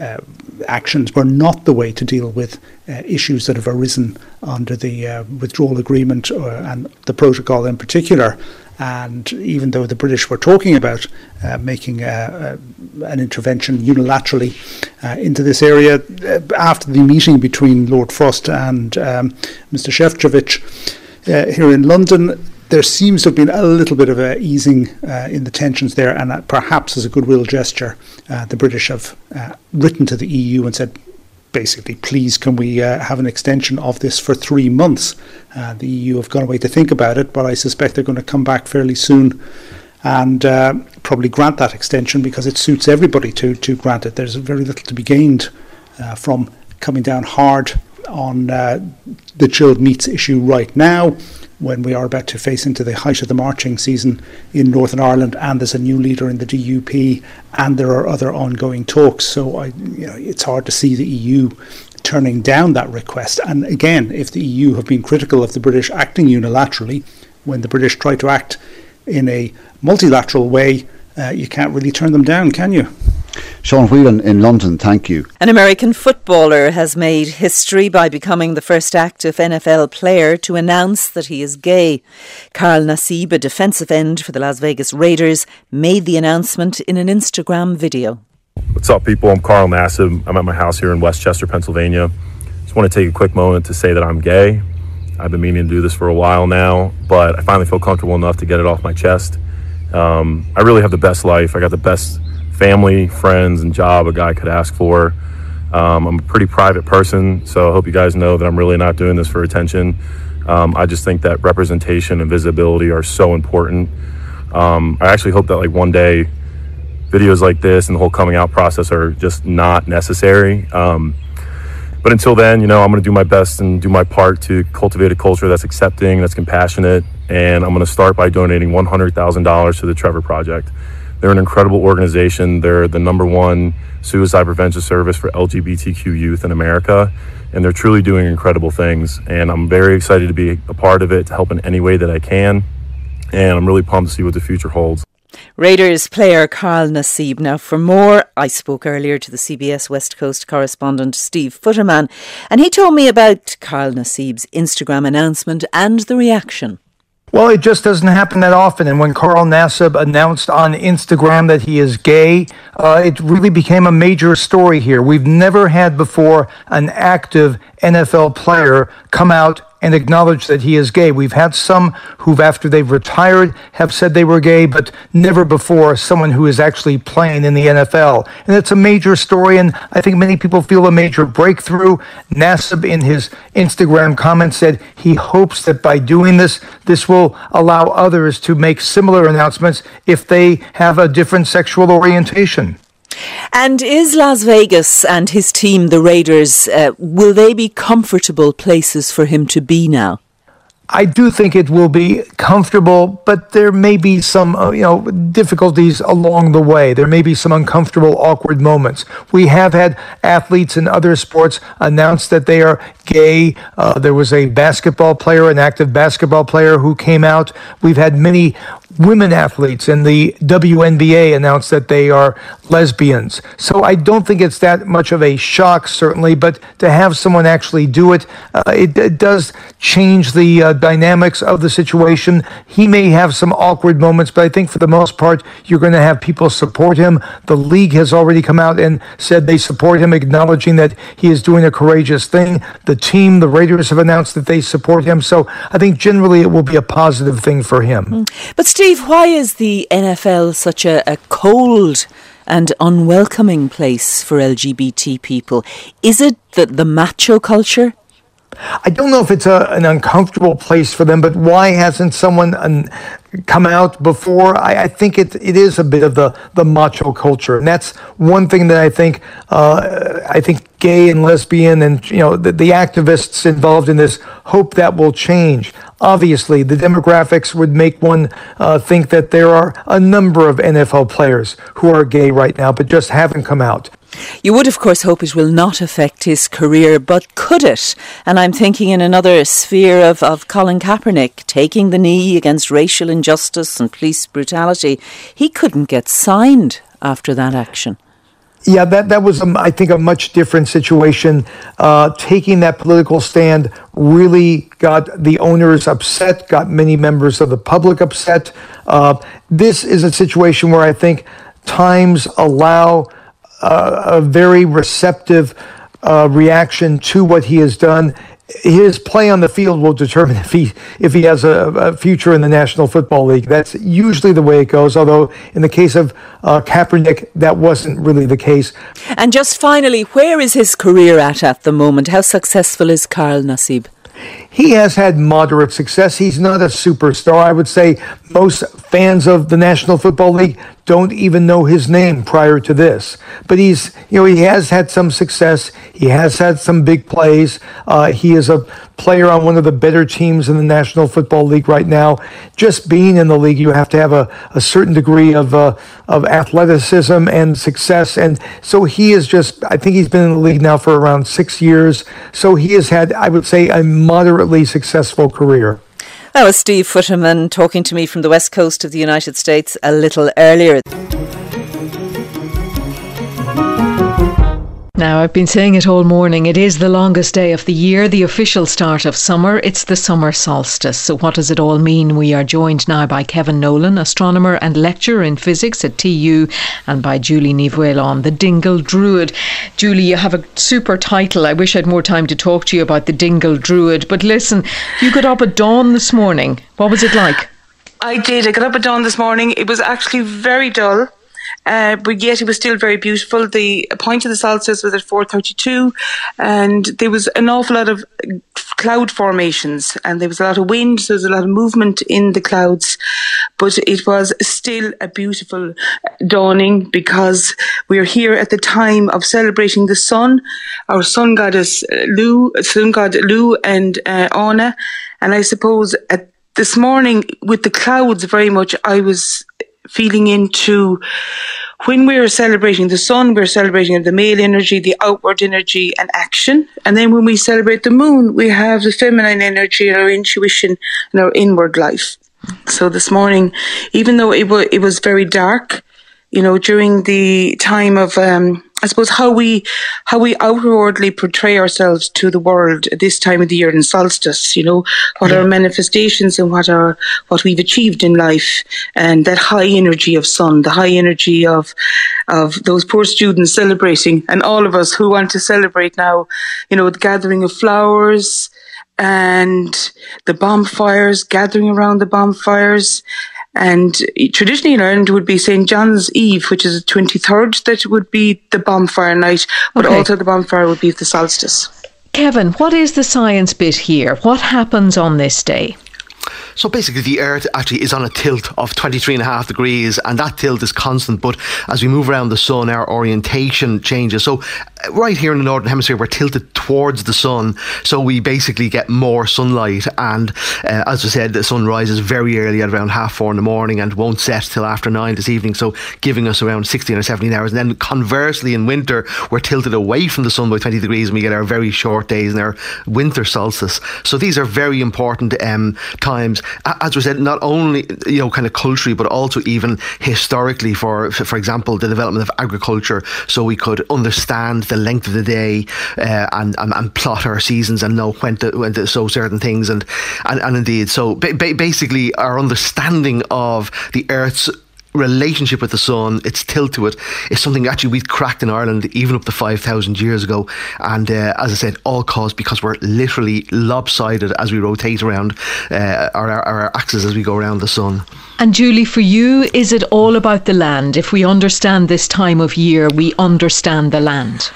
uh, actions were not the way to deal with uh, issues that have arisen under the uh, withdrawal agreement uh, and the protocol in particular. And even though the British were talking about uh, making uh, an intervention unilaterally into this area, after the meeting between Lord Frost and um, Mr. Uh, here in London, there seems to have been a little bit of a easing in the tensions there, and perhaps as a goodwill gesture, the British have written to the EU and said, basically, please, can we uh, have an extension of this for three months? Uh, the EU have gone away to think about it, but I suspect they're going to come back fairly soon and uh, probably grant that extension because it suits everybody to, to grant it. There's very little to be gained uh, from coming down hard on uh, the chilled meats issue right now when we are about to face into the height of the marching season in Northern Ireland, and there's a new leader in the DUP, and there are other ongoing talks. So I, you know, it's hard to see the EU turning down that request. And again, if the EU have been critical of the British acting unilaterally, when the British try to act in a multilateral way, uh, you can't really turn them down, can you? Sean Whelan in London, thank you. An American footballer has made history by becoming the first active NFL player to announce that he is gay. Carl Nassib, a defensive end for the Las Vegas Raiders, made the announcement in an Instagram video. What's up, people? I'm Carl Nassib. I'm at my house here in West Chester, Pennsylvania. Just want to take a quick moment to say that I'm gay. I've been meaning to do this for a while now, but I finally feel comfortable enough to get it off my chest. Um, I really have the best life. I got the best family, friends, and job a guy could ask for. Um, I'm a pretty private person, so I hope you guys know that I'm really not doing this for attention. Um, I just think that representation and visibility are so important. Um, I actually hope that like one day videos like this and the whole coming out process are just not necessary. Um, but until then, you know, I'm going to do my best and do my part to cultivate a culture that's accepting, that's compassionate, and I'm going to start by donating $100,000 to the Trevor Project. They're an incredible organization. They're the number one suicide prevention service for LGBTQ youth in America, and they're truly doing incredible things. And I'm very excited to be a part of it, to help in any way that I can. And I'm really pumped to see what the future holds. Raiders player Carl Nassib. Now, for more, I spoke earlier to the CBS West Coast correspondent Steve Futterman, and he told me about Carl Nassib's Instagram announcement and the reaction. Well, it just doesn't happen that often. And when Carl Nassib announced on Instagram that he is gay, uh, it really became a major story here. We've never had before an active NFL player come out and acknowledge that he is gay. We've had some who've, after they've retired, have said they were gay, but never before someone who is actually playing in the NFL. And it's a major story, and I think many people feel a major breakthrough. Nassib, in his Instagram comment, said he hopes that by doing this, this will allow others to make similar announcements if they have a different sexual orientation. And is Las Vegas and his team, the Raiders, uh, will they be comfortable places for him to be now? I do think it will be comfortable, but there may be some, uh, you know, difficulties along the way. There may be some uncomfortable, awkward moments. We have had athletes in other sports announce that they are gay. Uh, there was a basketball player, an active basketball player, who came out. We've had many women athletes in the WNBA announced that they are lesbians. So I don't think it's that much of a shock, certainly, but to have someone actually do it, uh, it, it, does change the uh, dynamics of the situation. He may have some awkward moments, but I think for the most part, you're going to have people support him. The league has already come out and said they support him, acknowledging that he is doing a courageous thing. The team, the Raiders, have announced that they support him. So I think generally it will be a positive thing for him. But Steve, why is the NFL such a, a cold and unwelcoming place for LGBT people? Is it the, the macho culture? I don't know if it's a, an uncomfortable place for them, but why hasn't someone un, come out before? I, I, think it it is a bit of the the macho culture, and that's one thing that I think uh, I think gay and lesbian and you know the, the activists involved in this hope that will change. Obviously, the demographics would make one uh, think that there are a number of NFL players who are gay right now, but just haven't come out. You would, of course, hope it will not affect his career, but could it? And I'm thinking in another sphere of, of Colin Kaepernick taking the knee against racial injustice and police brutality. He couldn't get signed after that action. Yeah, that, that was, um, I think, a much different situation. Uh, taking that political stand really got the owners upset, got many members of the public upset. Uh, this is a situation where I think times allow a very receptive uh, reaction to what he has done. His play on the field will determine if he if he has a, a, future in the National Football League. That's usually the way it goes. Although in the case of uh, Kaepernick, that wasn't really the case. And just finally, where is his career at at the moment? How successful is Carl Nassib? He has had moderate success. He's not a superstar. I would say most fans of the National Football League don't even know his name prior to this. But he's, you know, he has had some success. He has had some big plays. Uh, he is a player on one of the better teams in the National Football League right now. Just being in the league, you have to have a, a certain degree of, uh, of athleticism and success. And so he is just, I think he's been in the league now for around six years. So he has had, I would say, a moderately successful career. That was Steve Futterman talking to me from the west coast of the United States a little earlier. Now, I've been saying it all morning. It is the longest day of the year, the official start of summer. It's the summer solstice. So, what does it all mean? We are joined now by Kevin Nolan, astronomer and lecturer in physics at TU, and by Julie Nivuelon, the Dingle Druid. Julie, you have a super title. I wish I had more time to talk to you about the Dingle Druid. But listen, you got up at dawn this morning. What was it like? I did. I got up at dawn this morning. It was actually very dull. Uh, but yet it was still very beautiful. The point of the solstice was at 4:32, and there was an awful lot of cloud formations, and there was a lot of wind. So there was a lot of movement in the clouds, but it was still a beautiful dawning because we are here at the time of celebrating the sun, our sun goddess uh, Lu, sun god Lu, and uh, Anna, and I suppose at this morning with the clouds very much, I was feeling into when we're celebrating the sun, we're celebrating the male energy, the outward energy, and action. And then when we celebrate the moon, we have the feminine energy, our intuition, and our inward life. So this morning, even though it, w- it was very dark, you know, during the time of, um, I suppose how we how we outwardly portray ourselves to the world at this time of the year in solstice. You know what yeah. our manifestations and what our what we've achieved in life, and that high energy of sun, the high energy of of those poor students celebrating, and all of us who want to celebrate now. You know, the gathering of flowers and the bonfires, gathering around the bonfires and traditionally in Ireland would be St. John's Eve, which is the 23rd, that would be the bonfire night, but okay. also the bonfire would be the solstice. Kevin, what is the science bit here? What happens on this day? So basically, the Earth actually is on a tilt of 23 and a half degrees, and that tilt is constant. But as we move around the sun, our orientation changes. So, right here in the Northern Hemisphere, we're tilted towards the sun. So, we basically get more sunlight. And uh, as I said, the sun rises very early at around half four in the morning and won't set till after nine this evening. So, giving us around 16 or 17 hours. And then conversely, in winter, we're tilted away from the sun by 20 degrees and we get our very short days and our winter solstice. So, these are very important um, times as we said, not only you know kind of culturally, but also even historically. For for example, the development of agriculture, so we could understand the length of the day uh, and, and, and plot our seasons and know when to when to sow certain things and and, and indeed, so ba- basically our understanding of the Earth's relationship with the sun, its tilt to it, is something actually we cracked in Ireland even up to 5,000 years ago. And uh, as I said, all caused because we're literally lopsided as we rotate around uh, our, our axis as we go around the sun. And Julie, for you, is it all about the land? If we understand this time of year, we understand the land.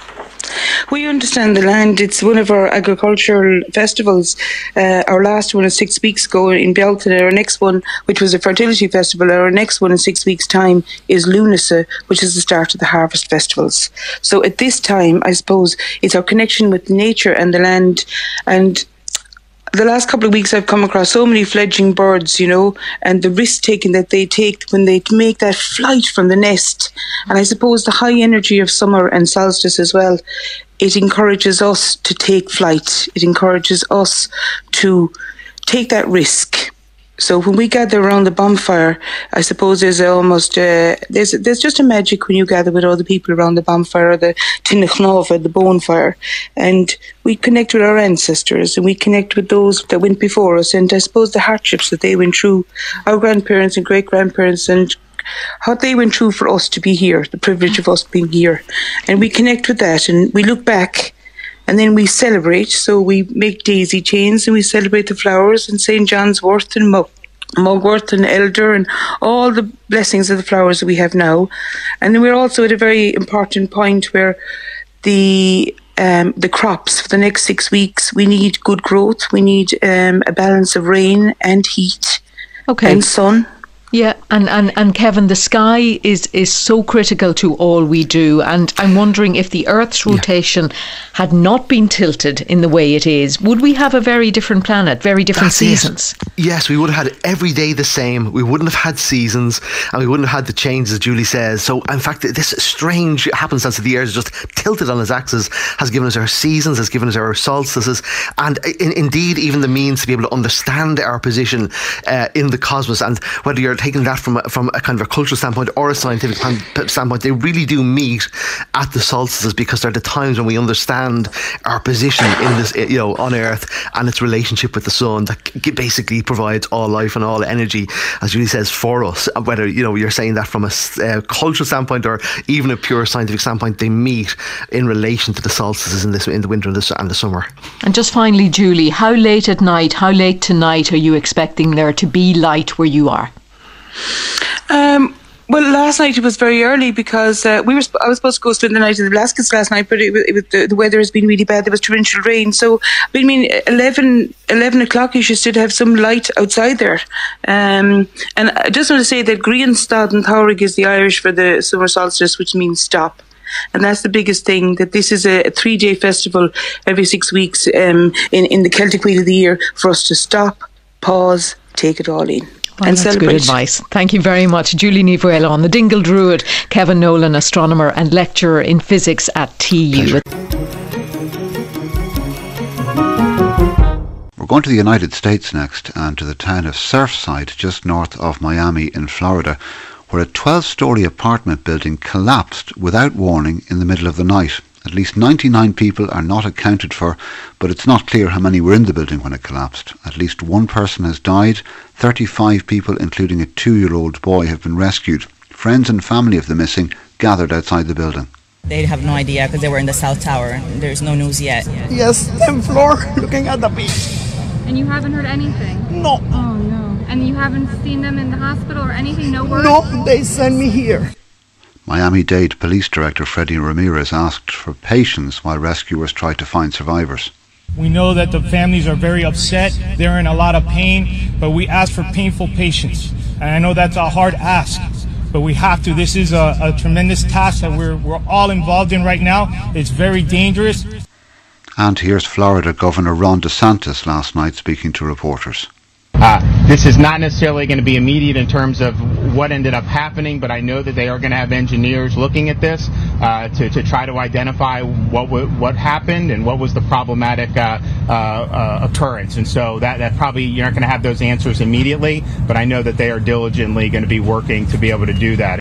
We understand the land. It's one of our agricultural festivals. Uh, our last one is six weeks ago in Bealtaine. Our next one, which was a fertility festival, our next one in six weeks' time is Lunasa, which is the start of the harvest festivals. So at this time, I suppose it's our connection with nature and the land and the last couple of weeks I've come across so many fledgling birds, you know, and the risk taking that they take when they make that flight from the nest. And I suppose the high energy of summer and solstice as well, it encourages us to take flight. It encourages us to take that risk so when we gather around the bonfire, I suppose there's almost uh, there's there's just a magic when you gather with other people around the bonfire, or the tine chnámh, the bonfire, and we connect with our ancestors and we connect with those that went before us, and I suppose the hardships that they went through, our grandparents and great grandparents, and how they went through for us to be here, the privilege of us being here, and we connect with that, and we look back and then we celebrate. So we make daisy chains and we celebrate the flowers and St. John's Wort and Mug. Mugwort and Elder and all the blessings of the flowers that we have now. And then we're also at a very important point where the um, the crops for the next six weeks, we need good growth. We need um, a balance of rain and heat okay. and sun. Yeah, and, and, and Kevin, the sky is, is so critical to all we do. And I'm wondering if the Earth's rotation yeah. had not been tilted in the way it is, would we have a very different planet, very different That's seasons? It. Yes, we would have had every day the same. We wouldn't have had seasons and we wouldn't have had the changes, Julie says. So, in fact, this strange happenstance of the Earth is just tilted on its axis, has given us our seasons, has given us our solstices, and in, indeed even the means to be able to understand our position uh, in the cosmos. And whether you're taking that from a, from a kind of a cultural standpoint or a scientific standpoint, they really do meet at the solstices because they're the times when we understand our position in this, you know, on Earth and its relationship with the sun that basically provides all life and all energy, as Julie says, for us. Whether you know you're saying that from a uh, cultural standpoint or even a pure scientific standpoint, they meet in relation to the solstices in this in the winter and the, and the summer. And just finally, Julie, how late at night, how late tonight are you expecting there to be light where you are? Um, well, last night it was very early because uh, we were. I was supposed to go spend the night in the Velasquez last night, but it, it, the, the, weather has been really bad. There was torrential rain, so I mean, 11, 11 o'clock, you should still have some light outside there. Um, and I just want to say that Grianstad an tSamhraidh is the Irish for the summer solstice, which means stop. And that's the biggest thing that this is a, a three day festival every six weeks um, in, in the Celtic Wheel of the Year for us to stop, pause, take it all in. Well, and that's celebrate. good advice. Thank you very much, Julie Ní Bhfuil on the Dingle Druid, Kevin Nolan, astronomer and lecturer in physics at TU. We're going to the United States next and to the town of Surfside, just north of Miami in Florida, where a 12 story apartment building collapsed without warning in the middle of the night. At least 99 people are not accounted for, but it's not clear how many were in the building when it collapsed. At least one person has died. 35 people, including a two year old boy, have been rescued. Friends and family of the missing gathered outside the building. They have no idea because they were in the South Tower. There's no news yet. Yes, 10th floor, looking at the beach. And you haven't heard anything? No. Oh, no. And you haven't seen them in the hospital or anything? No word? No, they sent me here. Miami Dade Police Director Freddie Ramirez asked for patience while rescuers tried to find survivors. We know that the families are very upset, they're in a lot of pain, but we ask for painful patience. And I know that's a hard ask, but we have to. This is a, a tremendous task that we're, we're all involved in right now. It's very dangerous. And here's Florida Governor Ron DeSantis last night speaking to reporters. Uh, this is not necessarily going to be immediate in terms of what ended up happening, but I know that they are going to have engineers looking at this uh, to, to try to identify what what happened and what was the problematic uh, uh, uh occurrence. And so that, that probably you're not going to have those answers immediately, but I know that they are diligently going to be working to be able to do that.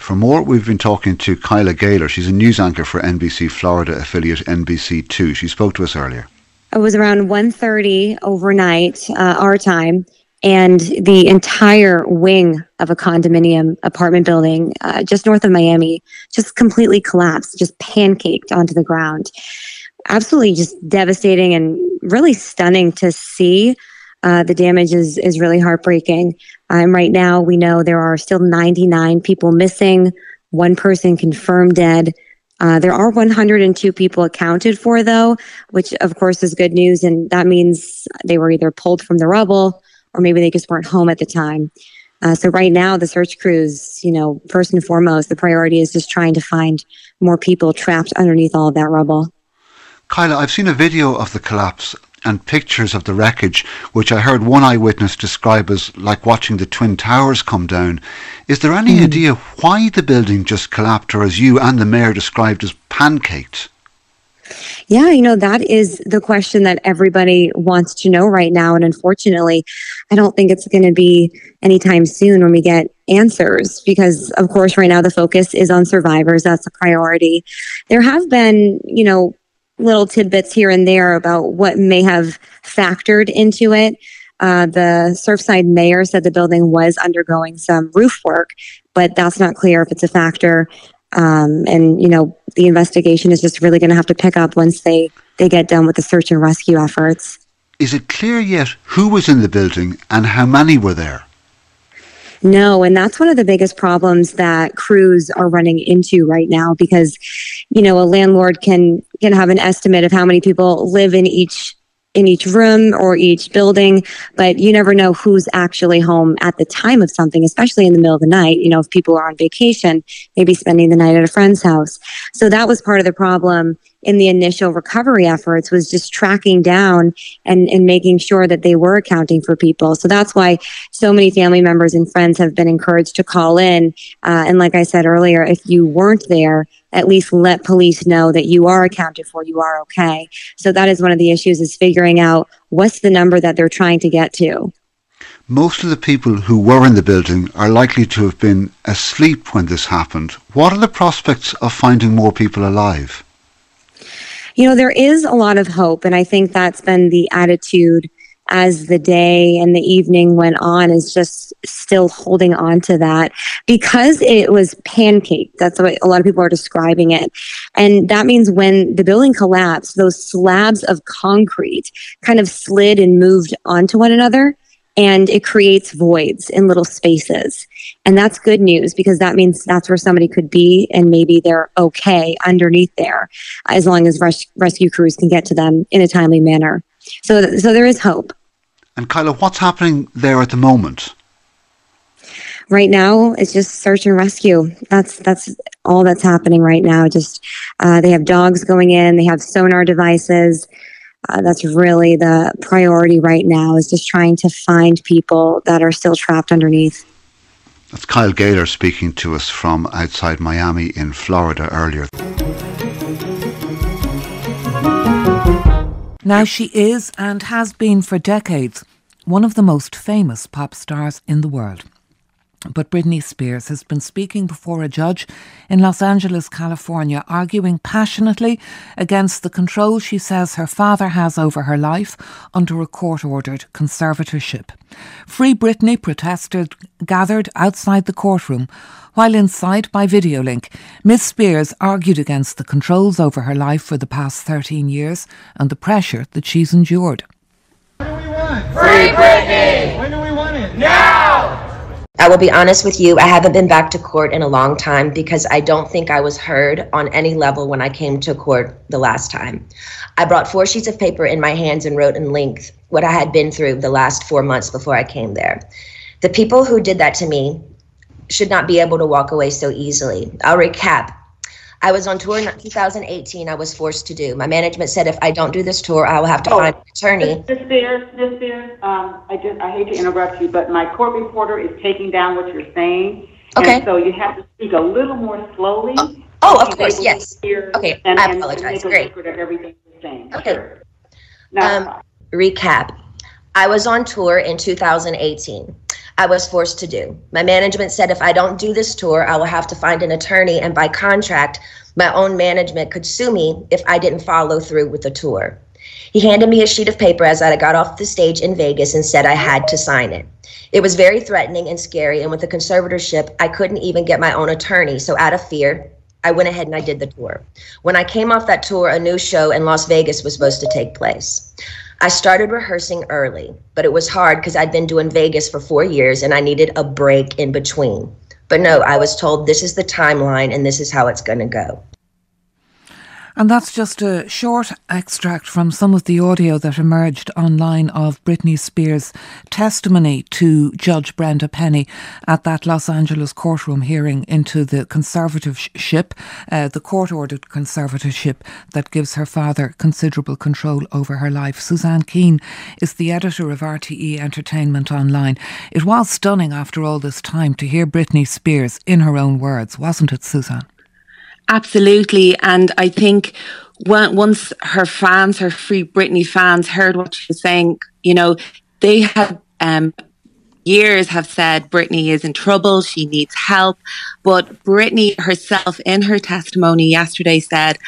For more, we've been talking to Kyla Gaylor. She's a news anchor for NBC Florida affiliate NBC2. She spoke to us earlier. It was around 1.30 overnight, uh, our time, and the entire wing of a condominium apartment building uh, just north of Miami just completely collapsed, just pancaked onto the ground. Absolutely just devastating and really stunning to see. Uh, the damage is, is really heartbreaking. Um, right now, we know there are still 99 people missing, one person confirmed dead. Uh, there are 102 people accounted for, though, which of course is good news. And that means they were either pulled from the rubble or maybe they just weren't home at the time. Uh, so right now, the search crews, you know, first and foremost, the priority is just trying to find more people trapped underneath all of that rubble. Kyla, I've seen a video of the collapse and pictures of the wreckage, which I heard one eyewitness describe as like watching the Twin Towers come down. Is there any mm. idea why the building just collapsed, or as you and the mayor described as pancaked? Yeah, you know, that is the question that everybody wants to know right now. And unfortunately, I don't think it's going to be anytime soon when we get answers because, of course, right now the focus is on survivors. That's a priority. There have been, you know, little tidbits here and there about what may have factored into it. Uh, the Surfside mayor said the building was undergoing some roof work, but that's not clear if it's a factor. Um, and you know, the investigation is just really going to have to pick up once they they get done with the search and rescue efforts. Is it clear yet who was in the building and how many were there? No, and that's one of the biggest problems that crews are running into right now because, you know, a landlord can can have an estimate of how many people live in each in each room or each building, but you never know who's actually home at the time of something, especially in the middle of the night. You know, if people are on vacation, maybe spending the night at a friend's house. So that was part of the problem in the initial recovery efforts was just tracking down and, and making sure that they were accounting for people. So that's why so many family members and friends have been encouraged to call in. Uh, and like I said earlier, if you weren't there, at least let police know that you are accounted for, you are okay. So that is one of the issues is figuring out what's the number that they're trying to get to. Most of the people who were in the building are likely to have been asleep when this happened. What are the prospects of finding more people alive? You know, there is a lot of hope, and I think that's been the attitude as the day and the evening went on is just still holding on to that because it was pancake. That's what a lot of people are describing it. And that means when the building collapsed, those slabs of concrete kind of slid and moved onto one another and it creates voids in little spaces. And that's good news because that means that's where somebody could be and maybe they're okay underneath there as long as res- rescue crews can get to them in a timely manner. So, so there is hope. And Kyla, what's happening there at the moment? Right now, it's just search and rescue. That's that's all that's happening right now. Just uh, they have dogs going in. They have sonar devices. Uh, that's really the priority right now. Is just trying to find people that are still trapped underneath. That's Kyle Gaylor speaking to us from outside Miami in Florida earlier. Now, she is and has been for decades one of the most famous pop stars in the world. But Britney Spears has been speaking before a judge in Los Angeles, California, arguing passionately against the control she says her father has over her life under a court ordered conservatorship. Free Britney protesters gathered outside the courtroom, while inside by video link, Miss Spears argued against the controls over her life for the past 13 years and the pressure that she's endured. What do we want? Free Britney! When do we want it? Now! I will be honest with you, I haven't been back to court in a long time because I don't think I was heard on any level when I came to court the last time. I brought four sheets of paper in my hands and wrote in length what I had been through the last four months before I came there. The people who did that to me should not be able to walk away so easily. I'll recap. I was on tour in 2018. I was forced to do. My management said if I don't do this tour, I will have to Oh, find an attorney. Ms. Spears, Ms. Spears, um, I just, I hate to interrupt you, but my court reporter is taking down what you're saying. Okay. And so you have to speak a little more slowly. Oh, of course, yes. Okay, and- I and apologize. make a Great. record of everything you're saying. Okay. Um, recap. I was on tour in 2018. I was forced to do. My management said if I don't do this tour, I will have to find an attorney, and by contract, my own management could sue me if I didn't follow through with the tour. He handed me a sheet of paper as I got off the stage in Vegas and said I had to sign it. It was very threatening and scary, and with the conservatorship, I couldn't even get my own attorney. So, out of fear, I went ahead and I did the tour. When I came off that tour, a new show in Las Vegas was supposed to take place. I started rehearsing early, but it was hard because I'd been doing Vegas for four years and I needed a break in between. But no, I was told this is the timeline and this is how it's going to go. And that's just a short extract from some of the audio that emerged online of Britney Spears' testimony to Judge Brenda Penny at that Los Angeles courtroom hearing into the conservatorship, uh, the court ordered conservatorship that gives her father considerable control over her life. Suzanne Keane is the editor of RTE Entertainment Online. It was stunning after all this time to hear Britney Spears in her own words, wasn't it, Suzanne? Absolutely. And I think once her fans, her Free Britney fans, heard what she was saying, you know, they had um, years have said Britney is in trouble, she needs help. But Britney herself, in her testimony yesterday, said,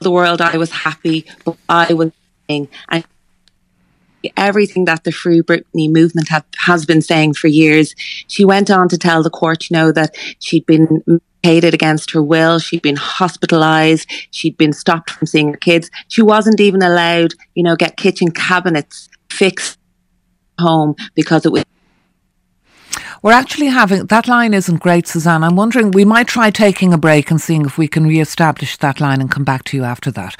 "The world, I was happy, but I was." saying," And everything that the Free Britney movement have, has been saying for years. She went on to tell the court, you know, that she'd been hated against her will. She'd been hospitalized. She'd been stopped from seeing her kids. She wasn't even allowed, you know, get kitchen cabinets fixed home because it was We're actually having that line isn't great, Suzanne. I'm wondering we might try taking a break and seeing if we can re-establish that line and come back to you after that.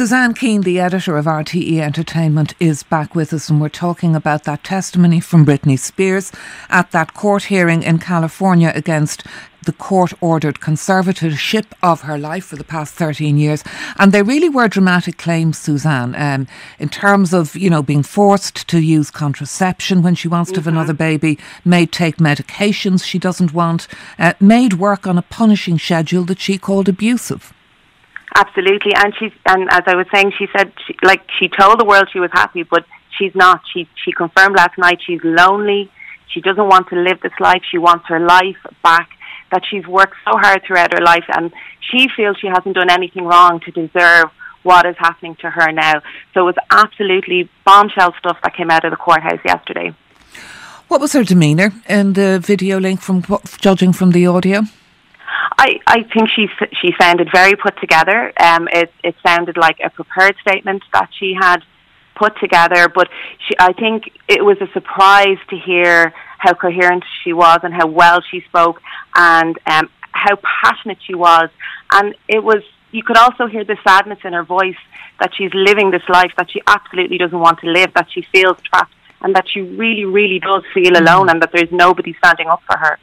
Suzanne Keane, the editor of RTE Entertainment, is back with us, and we're talking about that testimony from Britney Spears at that court hearing in California against the court ordered conservatorship of her life for the past 13 years. And they really were dramatic claims, Suzanne, um, in terms of, you know, being forced to use contraception when she wants to have another baby, made take medications she doesn't want, uh, made work on a punishing schedule that she called abusive. Absolutely, and she's and as I was saying, she said she, like she told the world she was happy, but she's not. She she confirmed last night she's lonely. She doesn't want to live this life. She wants her life back. That she's worked so hard throughout her life, and she feels she hasn't done anything wrong to deserve what is happening to her now. So it was absolutely bombshell stuff that came out of the courthouse yesterday. What was her demeanour in the video link from judging from the audio? I, I think she she sounded very put together. Um, it it sounded like a prepared statement that she had put together, but she, I think it was a surprise to hear how coherent she was and how well she spoke and um, how passionate she was. And it was you could also hear the sadness in her voice that she's living this life that she absolutely doesn't want to live, that she feels trapped, and that she really, really does feel alone, and that there's nobody standing up for her.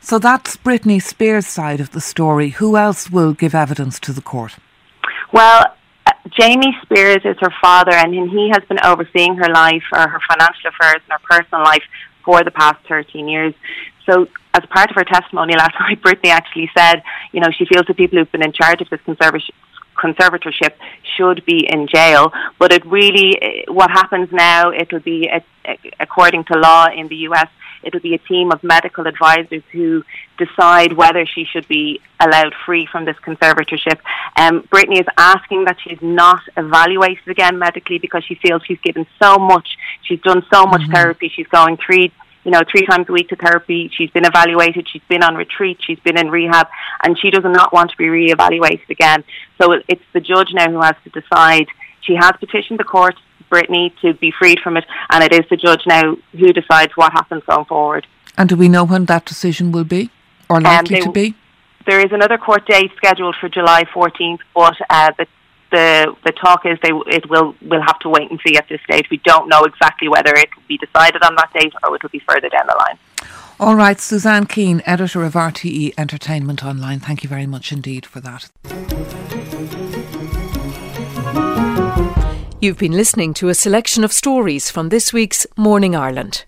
So that's Britney Spears' side of the story. Who else will give evidence to the court? Well, uh, Jamie Spears is her father, and he has been overseeing her life, or her financial affairs, and her personal life for the past 13 years. So, as part of her testimony last night, Britney actually said, you know, she feels the people who've been in charge of this conservatorship should be in jail. But it really, eh, what happens now, it'll be, according to law in the US, It'll be a team of medical advisors who decide whether she should be allowed free from this conservatorship. Um, Britney is asking that she's not evaluated again medically because she feels she's given so much. She's done so much mm-hmm. therapy. She's going three you know, three times a week to therapy. She's been evaluated. She's been on retreat. She's been in rehab, and she does not want to be reevaluated again. So it's the judge now who has to decide. She has petitioned the court Britney to be freed from it, and it is the judge now who decides what happens going forward. And do we know when that decision will be, or likely um, to be? There is another court date scheduled for July 14th, but uh, the the the talk is they it will will have to wait and see at this stage. We don't know exactly whether it will be decided on that date or it will be further down the line. All right, Suzanne Keane, editor of RTE Entertainment Online. Thank you very much indeed for that. You've been listening to a selection of stories from this week's Morning Ireland.